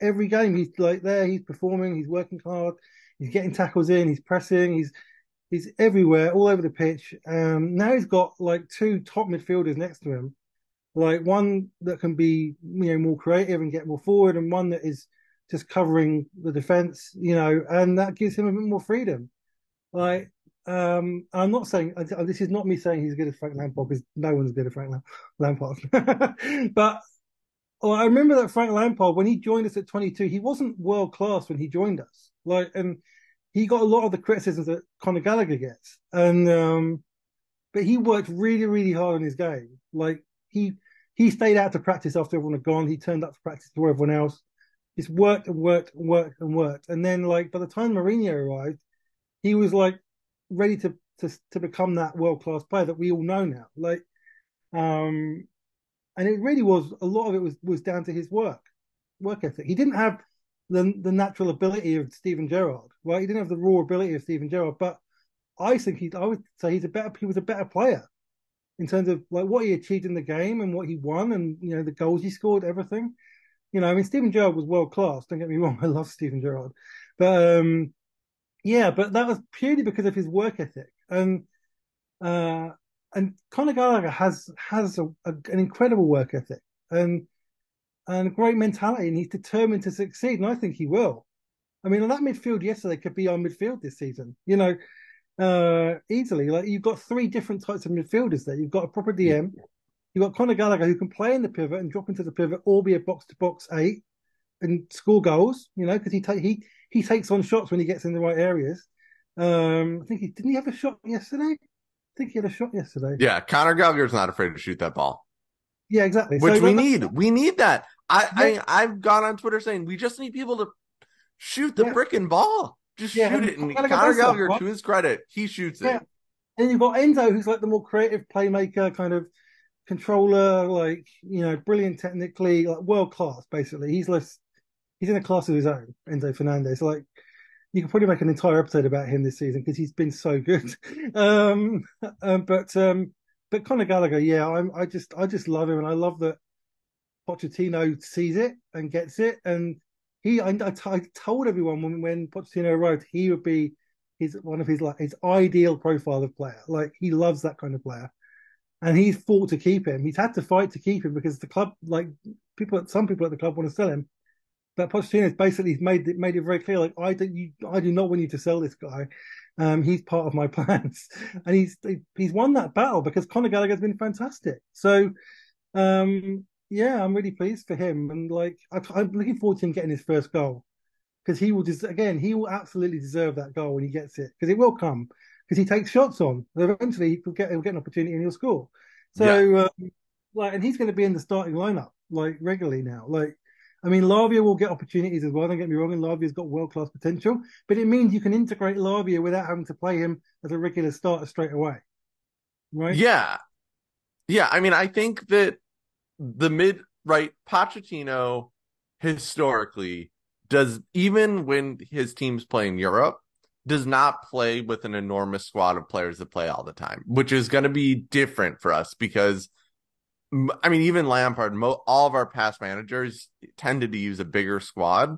[SPEAKER 2] every game he's like there. He's performing. He's working hard. He's getting tackles in. He's pressing. He's he's everywhere, all over the pitch. Um, now he's got like two top midfielders next to him, like one that can be you know more creative and get more forward, and one that is just covering the defense, you know, and that gives him a bit more freedom. Like um, I'm not saying this is not me saying he's good as Frank Lampard because no one's good as Frank Lampard. but well, I remember that Frank Lampard when he joined us at 22, he wasn't world class when he joined us. Like, and he got a lot of the criticisms that Conor Gallagher gets, and um, but he worked really, really hard on his game. Like he he stayed out to practice after everyone had gone. He turned up to practice for everyone else. Just worked and worked and worked and worked. And then, like by the time Mourinho arrived, he was like ready to to to become that world class player that we all know now. Like, um, and it really was a lot of it was was down to his work, work ethic. He didn't have the the natural ability of Steven Gerrard. Right, he didn't have the raw ability of Steven Gerrard, but I think he I would say he's a better he was a better player in terms of like what he achieved in the game and what he won and you know the goals he scored, everything. You know, I mean Steven Gerrard was world class. Don't get me wrong, I love Steven Gerrard, but um, yeah, but that was purely because of his work ethic and uh, and Conor Gallagher has has a, a, an incredible work ethic and and a great mentality, and he's determined to succeed, and I think he will. I mean, that midfield yesterday could be our midfield this season. You know, uh, easily. Like you've got three different types of midfielders there. You've got a proper DM. You've got Conor Gallagher who can play in the pivot and drop into the pivot, or be a box to box eight and score goals. You know, because he take he he takes on shots when he gets in the right areas. Um, I think he didn't he have a shot yesterday. I think he had a shot yesterday.
[SPEAKER 1] Yeah, Conor Gallagher's not afraid to shoot that ball.
[SPEAKER 2] Yeah, exactly.
[SPEAKER 1] Which so, we need. We need that. I, yeah. I I've gone on Twitter saying we just need people to shoot the yeah. freaking ball. Just yeah, shoot it. And Conor Gallagher, to his credit, he shoots yeah. it.
[SPEAKER 2] And you've got Enzo, who's like the more creative playmaker, kind of controller, like you know, brilliant technically, like world class. Basically, he's less. He's in a class of his own. Enzo Fernandez, like you could probably make an entire episode about him this season because he's been so good. um, um, but um, but Conor Gallagher, yeah, I'm, I just I just love him, and I love that Pochettino sees it and gets it, and he I, I, t- I told everyone when when Pochettino arrived he would be his one of his like his ideal profile of player. Like he loves that kind of player, and he's fought to keep him. He's had to fight to keep him because the club, like people, some people at the club want to sell him. But Pochettino's basically made it made it very clear, like I do, you, I do not want you to sell this guy. Um, he's part of my plans, and he's he's won that battle because Conor Gallagher's been fantastic. So, um, yeah, I'm really pleased for him, and like I, am looking forward to him getting his first goal because he will just again he will absolutely deserve that goal when he gets it because it will come because he takes shots on. Eventually, he'll get he'll get an opportunity and he'll score. So, yeah. um, like, and he's going to be in the starting lineup like regularly now. Like, I mean, Lavia will get opportunities as well. Don't get me wrong, and Lavia's got world class potential, but it means you can integrate Lavia without having to play him as a regular starter straight away. Right?
[SPEAKER 1] Yeah, yeah. I mean, I think that the mid right Pochettino historically does even when his teams play in Europe does not play with an enormous squad of players that play all the time, which is going to be different for us because I mean even Lampard, mo- all of our past managers tended to use a bigger squad.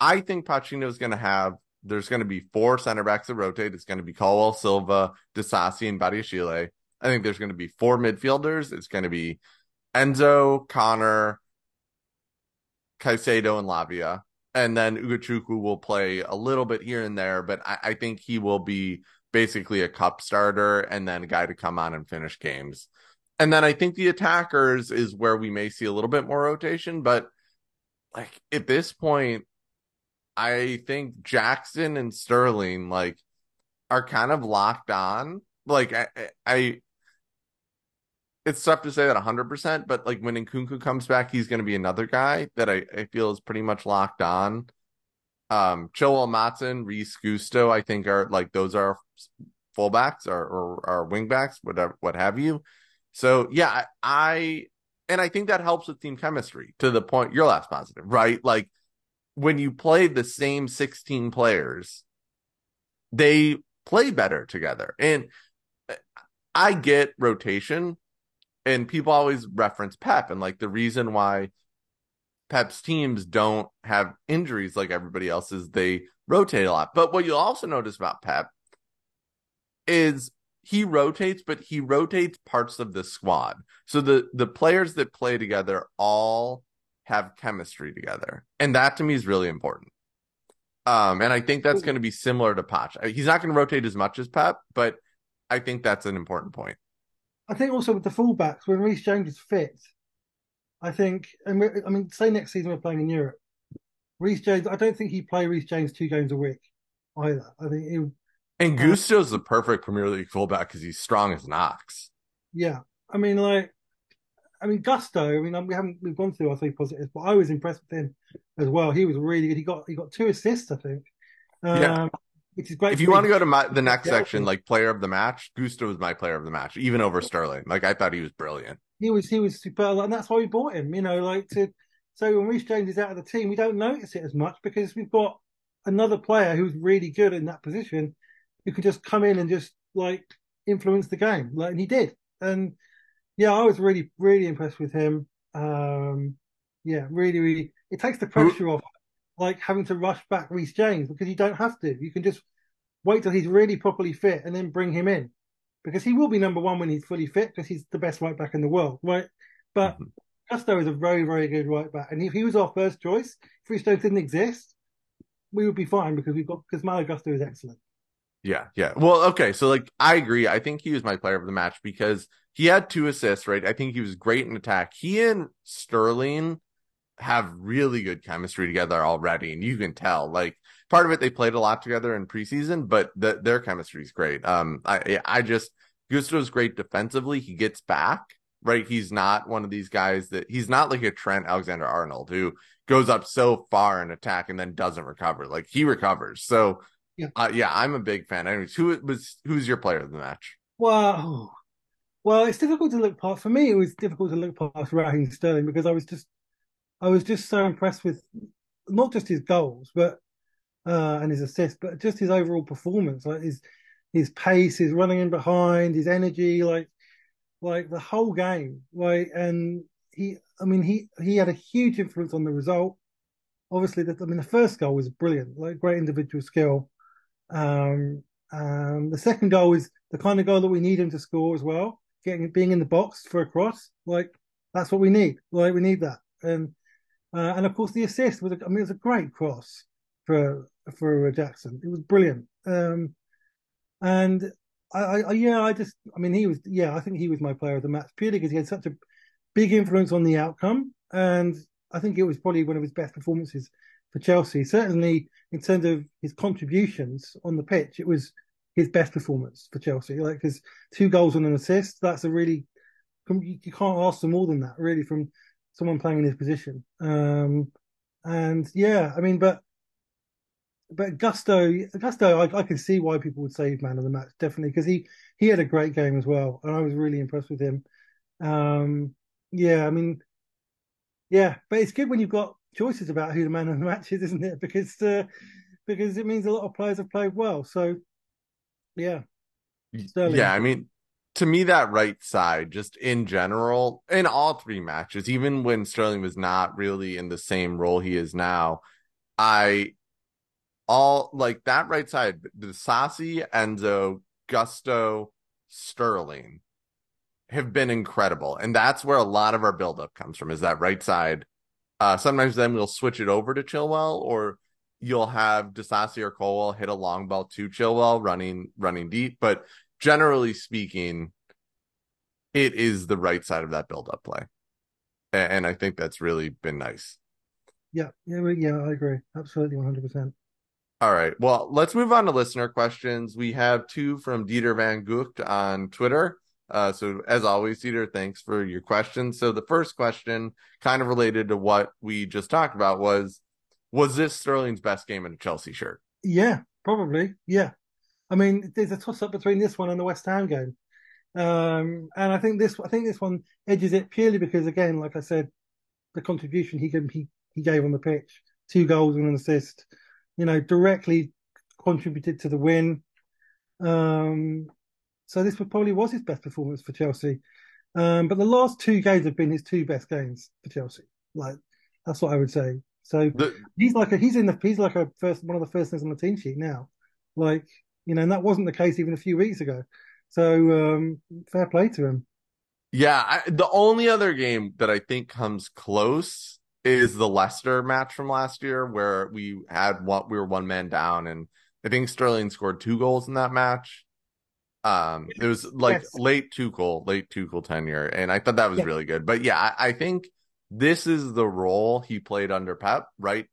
[SPEAKER 1] I think Pacino is going to have there's going to be four center backs that rotate. It's going to be Colwill, Silva, Disasi, and Badiashile. I think there's going to be four midfielders. It's going to be Enzo, Conor, Caicedo, and Lavia. And then Ugochukwu will play a little bit here and there, but I, I think he will be basically a cup starter and then a guy to come on and finish games. And then I think the attackers is where we may see a little bit more rotation, but like at this point, I think Jackson and Sterling like are kind of locked on. Like I, I it's tough to say that 100%, but like when Nkunku comes back, he's going to be another guy that I, I feel is pretty much locked on. Um, Joel Matson, Reece Gusto, I think are like those are fullbacks or, or, or wingbacks, whatever, what have you. So yeah, I, and I think that helps with team chemistry to the point you're last positive, right? Like when you play the same 16 players, they play better together. And eh, I get rotation and people always reference Pep and like the reason why Pep's teams don't have injuries like everybody else is they rotate a lot. But what you'll also notice about Pep is he rotates, but he rotates parts of the squad. So the the players that play together all have chemistry together. And that to me is really important. Um, and I think that's going to be similar to Poch. He's not going to rotate as much as Pep, but I think that's an important point.
[SPEAKER 2] I think also with the fullbacks, when Reece James is fit, I think, and I mean, say next season we're playing in Europe, Reece James, I don't think he play Reece James two games a week either. I think he.
[SPEAKER 1] And Gusto's the perfect Premier League fullback because he's strong as an ox.
[SPEAKER 2] Yeah, I mean, like, I mean, Gusto. I mean, we haven't we've gone through our three positives, but I was impressed with him as well. He was really good. He got he got two assists, I think. Um, yeah which is great.
[SPEAKER 1] If you want to go to my, the next section, like player of the match, Gusto was my player of the match, even over Sterling. Like I thought he was brilliant.
[SPEAKER 2] He was he was super, and that's why we bought him. You know, like to So when Reece James is out of the team, we don't notice it as much because we've got another player who's really good in that position who can just come in and just like influence the game, like and he did. And yeah, I was really, really impressed with him. Um, yeah, really, really. It takes the pressure off, like having to rush back Reece James because you don't have to. You can just wait till he's really properly fit and then bring him in because he will be number one when he's fully fit because he's the best right back in the world, right? But mm-hmm. Gusto is a very, very good right back, and if he was our first choice, if Reece James didn't exist, we would be fine because we've got because Malo Gusto is excellent.
[SPEAKER 1] Yeah, yeah. Well, okay. So like I agree. I think he was my player of the match because he had two assists, right? I think he was great in attack. He and Sterling have really good chemistry together already, and you can tell. Like part of it, they played a lot together in preseason, but the, their chemistry is great. Um, I I just Gusto's great defensively. He gets back, right? He's not one of these guys that he's not like a Trent Alexander Arnold who goes up so far in attack and then doesn't recover. Like he recovers. So yeah, uh, yeah, I'm a big fan. Anyways, who was who's your player of the match?
[SPEAKER 2] Well, well, it's difficult to look past. For me, it was difficult to look past Raheem Sterling because I was just, I was just so impressed with not just his goals, but uh, and his assists, but just his overall performance, like his his pace, his running in behind, his energy, like like the whole game, like and he, I mean, he he had a huge influence on the result. Obviously, the, I mean, the first goal was brilliant, like great individual skill. Um, um, the second goal is the kind of goal that we need him to score as well. Getting being in the box for a cross, like that's what we need. Like we need that, and uh, and of course the assist was. A, I mean, it was a great cross for for Jackson. It was brilliant. Um, and I, I, yeah, I just, I mean, he was, yeah, I think he was my player of the match purely because he had such a big influence on the outcome, and I think it was probably one of his best performances for Chelsea. Certainly, in terms of his contributions on the pitch, it was his best performance for Chelsea. Like his two goals and an assist, that's a really you can't ask for more than that, really, from someone playing in his position. Um, and yeah, I mean, but but Gusto, Gusto, I, I can see why people would say man of the match, definitely, because he he had a great game as well, and I was really impressed with him. Um, yeah, I mean, yeah, but it's good when you've got choices about who the man of the match is, isn't it? Because uh, because it means a lot of players have played well. So yeah,
[SPEAKER 1] Sterling. yeah. I mean, to me, that right side, just in general, in all three matches, even when Sterling was not really in the same role he is now, I all like that right side, Disasi, Enzo, Gusto, Sterling have been incredible. And that's where a lot of our buildup comes from is that right side. Uh, sometimes then we'll switch it over to Chilwell or you'll have Disasi or Colwill hit a long ball to Chilwell running running deep. But generally speaking, it is the right side of that build-up play. And I think that's really been nice.
[SPEAKER 2] Yeah, yeah, yeah, I agree. Absolutely 100%.
[SPEAKER 1] All right. Well, let's move on to listener questions. We have two from Dieter Van Gucht on Twitter. Uh, so as always, Dieter, thanks for your questions. So the first question, kind of related to what we just talked about, was was this Sterling's best game in a Chelsea shirt?
[SPEAKER 2] Yeah, probably. Yeah. I mean, there's a toss up between this one and the West Ham game. Um, and I think this, I think this one edges it purely because, again, like I said, the contribution he he he gave on the pitch, two goals and an assist you know, directly contributed to the win. Um, so this probably was his best performance for Chelsea. Um, but the last two games have been his two best games for Chelsea. Like that's what I would say. So the, he's like a, he's in the he's like a first one of the first things on the team sheet now. Like you know, and that wasn't the case even a few weeks ago. So um, fair play to him.
[SPEAKER 1] Yeah, I, the only other game that I think comes close is the Leicester match from last year where we had what we were one man down and I think Sterling scored two goals in that match. Um it was like yes. late Tuchel, late Tuchel tenure, and I thought that was yeah. really good. But yeah, I, I think this is the role he played under Pep, right?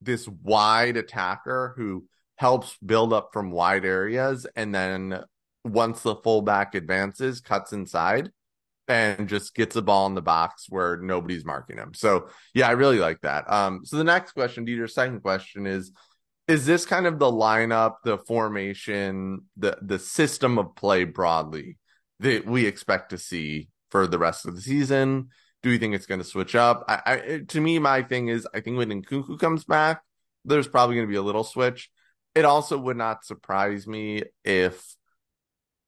[SPEAKER 1] This wide attacker who helps build up from wide areas and then once the fullback advances, cuts inside and just gets the ball in the box where nobody's marking him. So yeah, I really like that. Um, so the next question, Dieter's second question is is this kind of the lineup, the formation, the the system of play broadly that we expect to see for the rest of the season? Do we think it's going to switch up? I, I, to me, my thing is, I think when Nkunku comes back, there's probably going to be a little switch. It also would not surprise me if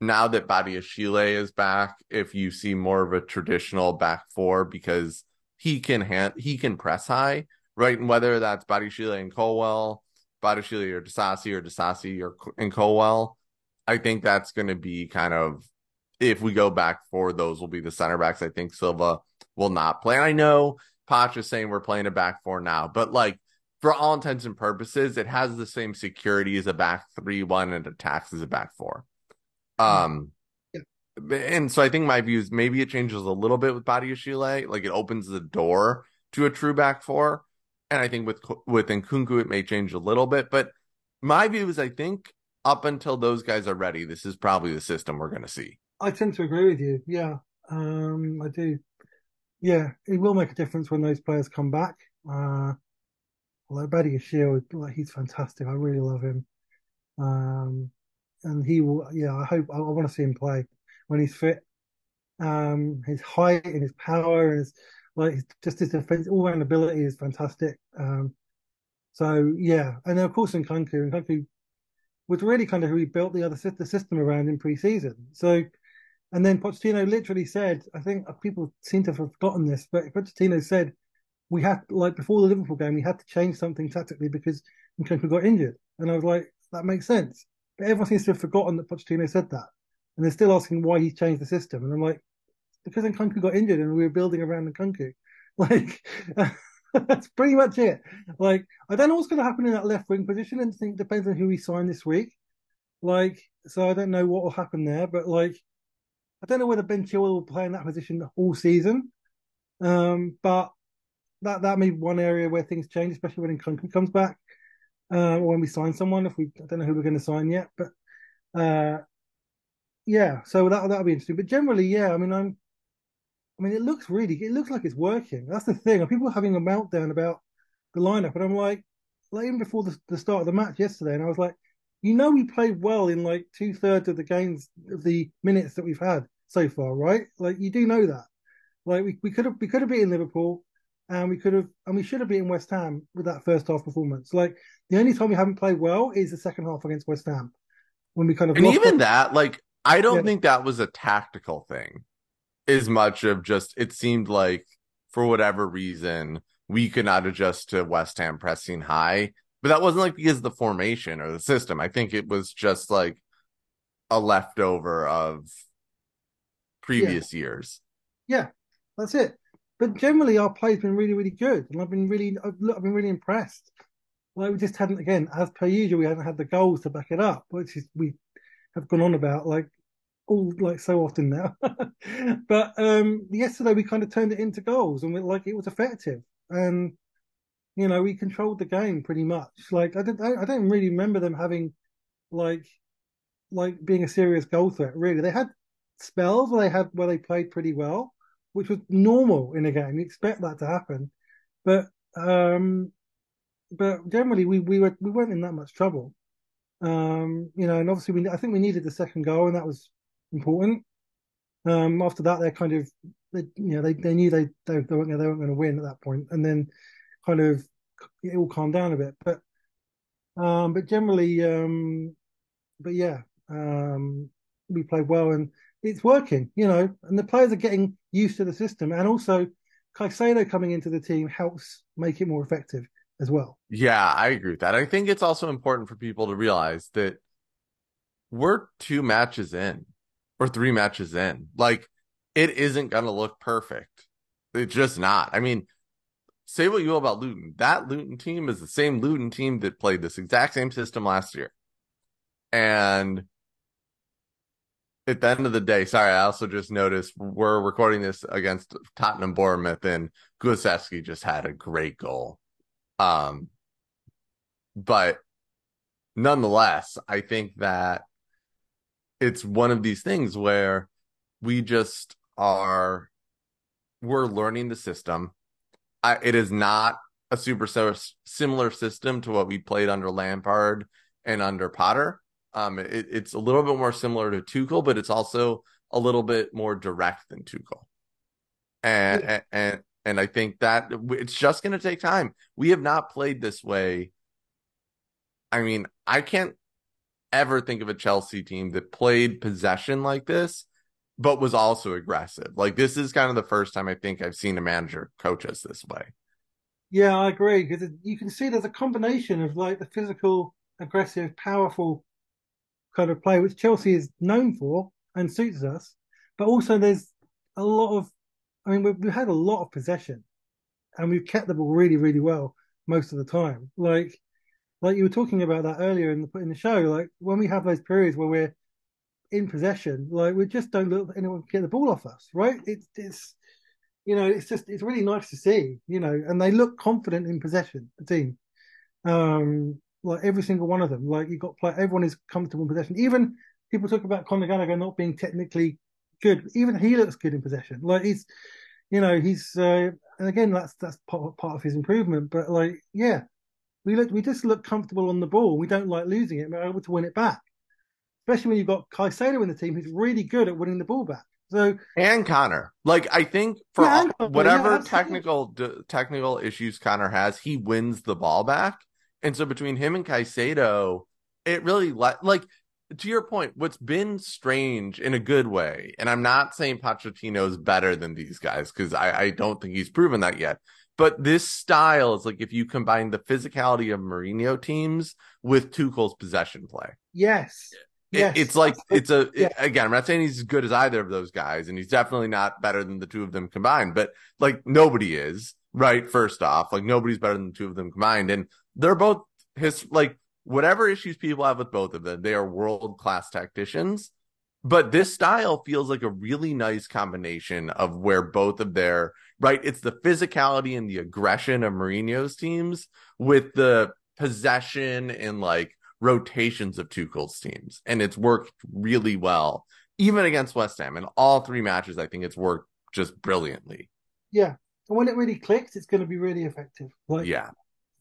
[SPEAKER 1] now that Badiashile is back, if you see more of a traditional back four because he can hand he can press high, right? And whether that's Badiashile and Colwill, Badiashile or Disasi or Disasi or and Colwill, I think that's going to be kind of if we go back for those will be the center backs. I think Silva will not play. I know Poch is saying we're playing a back four now, but like for all intents and purposes, it has the same security as a back three one and attacks as a back four. Um, and so I think my view is maybe it changes a little bit with Badiashile, like it opens the door to a true back four. And I think with with Nkunku it may change a little bit, but my view is I think up until those guys are ready, this is probably the system we're going to see.
[SPEAKER 2] I tend to agree with you. Yeah, um, I do. Yeah, it will make a difference when those players come back. Uh, like Badiashile, like he's fantastic. I really love him. Um, and he will. Yeah, I hope I, I want to see him play when he's fit. Um, his height and his power and his like just his defense all round ability is fantastic. Um, so yeah, and then of course in Nkunku, and Kunku was really kind of who he built the other the system around in pre-season. So, and then Pochettino literally said, I think people seem to have forgotten this, but Pochettino said we had like before the Liverpool game, we had to change something tactically because Nkunku got injured, and I was like, that makes sense. But everyone seems to have forgotten that Pochettino said that. And they're still asking why he changed the system. And I'm like, because Nkunku got injured and we were building around Nkunku. Like, that's pretty much it. Like, I don't know what's going to happen in that left wing position. And I think it depends on who we sign this week. Like, so I don't know what will happen there. But like, I don't know whether Ben Chilwell will play in that position all season. Um, but that that may be one area where things change, especially when Nkunku comes back uh, when we sign someone. If we, I don't know who we're going to sign yet, but uh, yeah. So that that'll be interesting. But generally, yeah. I mean, I'm. I mean, it looks really. It looks like it's working. That's the thing. People are having a meltdown about the lineup, and I'm like, like even before the, the start of the match yesterday, and I was like, you know, we played well in like two thirds of the games of the minutes that we've had so far, right? Like you do know that. Like we, we could have we could have beaten Liverpool and we could have and we should have beaten West Ham with that first half performance. Like the only time we haven't played well is the second half against West Ham when we kind of
[SPEAKER 1] and even that, like I don't yeah. think that was a tactical thing, as much of just it seemed like for whatever reason we could not adjust to West Ham pressing high, but that wasn't like because of the formation or the system. I think it was just like a leftover of previous
[SPEAKER 2] yeah.
[SPEAKER 1] years.
[SPEAKER 2] Yeah, that's it. But generally, our play's been really, really good, and I've been really, I've, I've been really impressed. Like we just hadn't, again, as per usual, we hadn't had the goals to back it up, which is we have gone on about like all like so often now. but um yesterday we kind of turned it into goals, and we like it was effective, and you know we controlled the game pretty much. Like I don't, I don't really remember them having like like being a serious goal threat. Really, they had spells where they had where they played pretty well which was normal in a game. You expect that to happen, but um, but generally we we were we weren't in that much trouble. Um, you know, and obviously we I think we needed the second goal, and that was important. Um, after that, they kind of they, you know they, they knew they they, they weren't they weren't going to win at that point, and then kind of it all calmed down a bit. But um, but generally, um, but yeah, um, we played well, and it's working, you know, and the players are getting used to the system. And also, Caicedo coming into the team helps make it more effective as well.
[SPEAKER 1] Yeah, I agree with that. I think it's also important for people to realize that we're two matches in or three matches in. Like, it isn't going to look perfect. It's just not. I mean, say what you will about Luton. That Luton team is the same Luton team that played this exact same system last year. And at the end of the day, sorry, I also just noticed we're recording this against Tottenham Bournemouth, and Kulusevski just had a great goal. Um, but nonetheless, I think that it's one of these things where we just are we're learning the system. I, it is not a super similar system to what we played under Lampard and under Potter um, it, it's a little bit more similar to Tuchel, but it's also a little bit more direct than Tuchel. and yeah. and and I think that it's just going to take time. We have not played this way. I mean, I can't ever think of a Chelsea team that played possession like this, but was also aggressive. Like this is kind of the first time I think I've seen a manager coach us this way.
[SPEAKER 2] Yeah, I agree because you can see there's a combination of like the physical, aggressive, powerful kind of play which Chelsea is known for and suits us, but also there's a lot of I mean, we've, we've had a lot of possession, and we've kept the ball really, really well most of the time. Like, like you were talking about that earlier in the in the show. Like when we have those periods where we're in possession, like we just don't let anyone get the ball off us, right? It's it's you know, it's just it's really nice to see, you know, and they look confident in possession. The team, um, like every single one of them, like you got play, everyone is comfortable in possession. Even people talk about Conor Gallagher not being technically good. Even he looks good in possession. Like he's, you know, he's uh, and again that's that's part part of his improvement. But like, yeah, we look we just look comfortable on the ball. We don't like losing it. We're able to win it back, especially when you've got Caicedo in the team who's really good at winning the ball back. So
[SPEAKER 1] and Conor, like I think for yeah, all, whatever yeah, technical d- technical issues Conor has, he wins the ball back. And so between him and Caicedo, it really like to your point, what's been strange in a good way, and I'm not saying Pochettino is better than these guys because I, I don't think he's proven that yet. But this style is like if you combine the physicality of Mourinho teams with Tuchel's possession play.
[SPEAKER 2] Yes.
[SPEAKER 1] It, yes. It's like it's a it, again. I'm not saying he's as good as either of those guys, and he's definitely not better than the two of them combined. But like nobody is right. First off, like nobody's better than the two of them combined, and they're both his like whatever issues people have with both of them, they are world class tacticians. But this style feels like a really nice combination of where both of their right, it's the physicality and the aggression of Mourinho's teams with the possession and like rotations of Tuchel's teams. And it's worked really well, even against West Ham. In all three matches, I think it's worked just brilliantly.
[SPEAKER 2] Yeah. And when it really clicks, it's going to be really effective. Like,
[SPEAKER 1] yeah.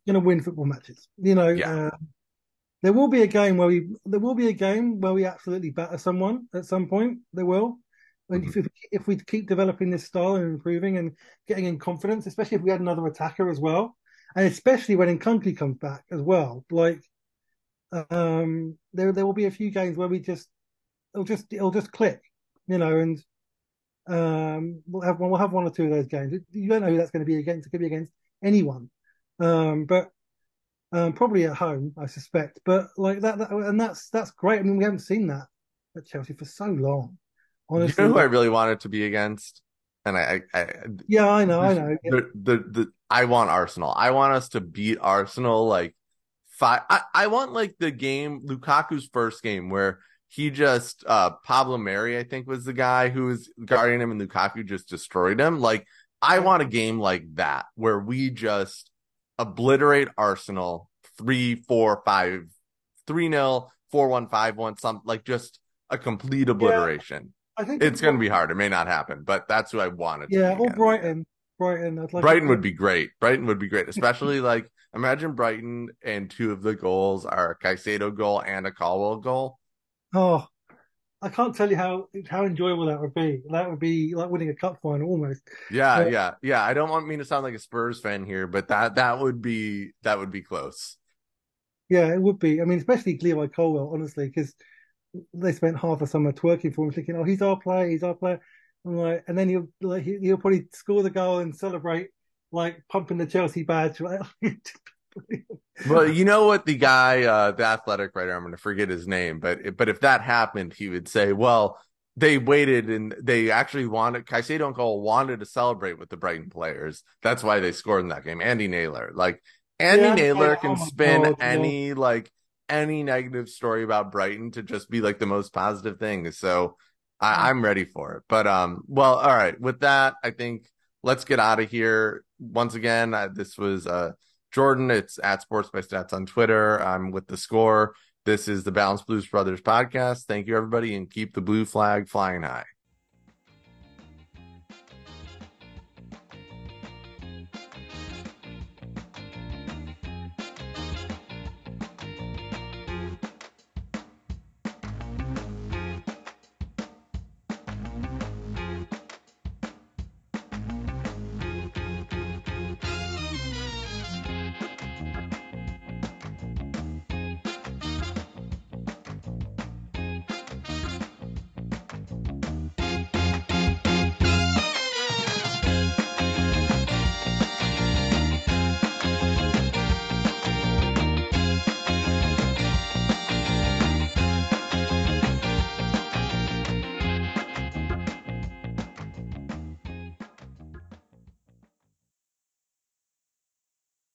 [SPEAKER 2] Going to win football matches. You know,
[SPEAKER 1] yeah. Uh,
[SPEAKER 2] there will be a game where we there will be a game where we absolutely batter someone at some point. There will. And mm-hmm. if, if we keep developing this style and improving and getting in confidence, especially if we had another attacker as well, and especially when Nkunku comes back as well, like um, there there will be a few games where we just it'll just it'll just click, you know, and um, we'll have one we'll have one or two of those games. You don't know who that's going to be against. It could be against anyone, um, but um, probably at home, I suspect. But like that, that, and that's that's great. I mean, we haven't seen that at Chelsea for so long.
[SPEAKER 1] Honestly, you know who I really wanted to be against, and I, I, I
[SPEAKER 2] yeah, I know, I know.
[SPEAKER 1] The, the the I want Arsenal. I want us to beat Arsenal like five. I, I want like the game Lukaku's first game where he just uh Pablo Mari, I think was the guy who was guarding him, and Lukaku just destroyed him. Like I want a game like that where we just obliterate Arsenal three, four, five, three nil, four one, five one, some like just a complete obliteration. I think it's going to be hard. It may not happen, but that's who I wanted.
[SPEAKER 2] Yeah, or Brighton. Brighton. I'd like
[SPEAKER 1] Brighton would be great. Brighton would be great, especially like imagine Brighton and two of the goals are a Caicedo goal and a Colwill goal.
[SPEAKER 2] Oh, I can't tell you how how enjoyable that would be. That would be like winning a cup final almost.
[SPEAKER 1] Yeah, but, yeah, yeah. I don't want me to sound like a Spurs fan here, but that that would be that would be close.
[SPEAKER 2] Yeah, it would be. I mean, especially Levi Colwill, honestly, because they spent half a summer twerking for him, thinking, "Oh, he's our player, he's our player." I'm like, and then he'll like he'll probably score the goal and celebrate like pumping the Chelsea badge.
[SPEAKER 1] Well, you know what the guy, uh, the athletic writer, I'm going to forget his name, but but if that happened, he would say, "Well, they waited and they actually wanted Caicedo and Cole wanted to celebrate with the Brighton players. That's why they scored in that game." Andy Naylor, like Andy yeah, Naylor, can oh spin God, any yeah. like any negative story about Brighton to just be like the most positive thing. So I, I'm ready for it. But um, well, all right. With that, I think let's get out of here. Once again, uh, this was uh Jordan. It's at Sports by Stats on Twitter. I'm with the score. This is the Balanced Blues Brothers podcast. Thank you, everybody, and keep the blue flag flying high.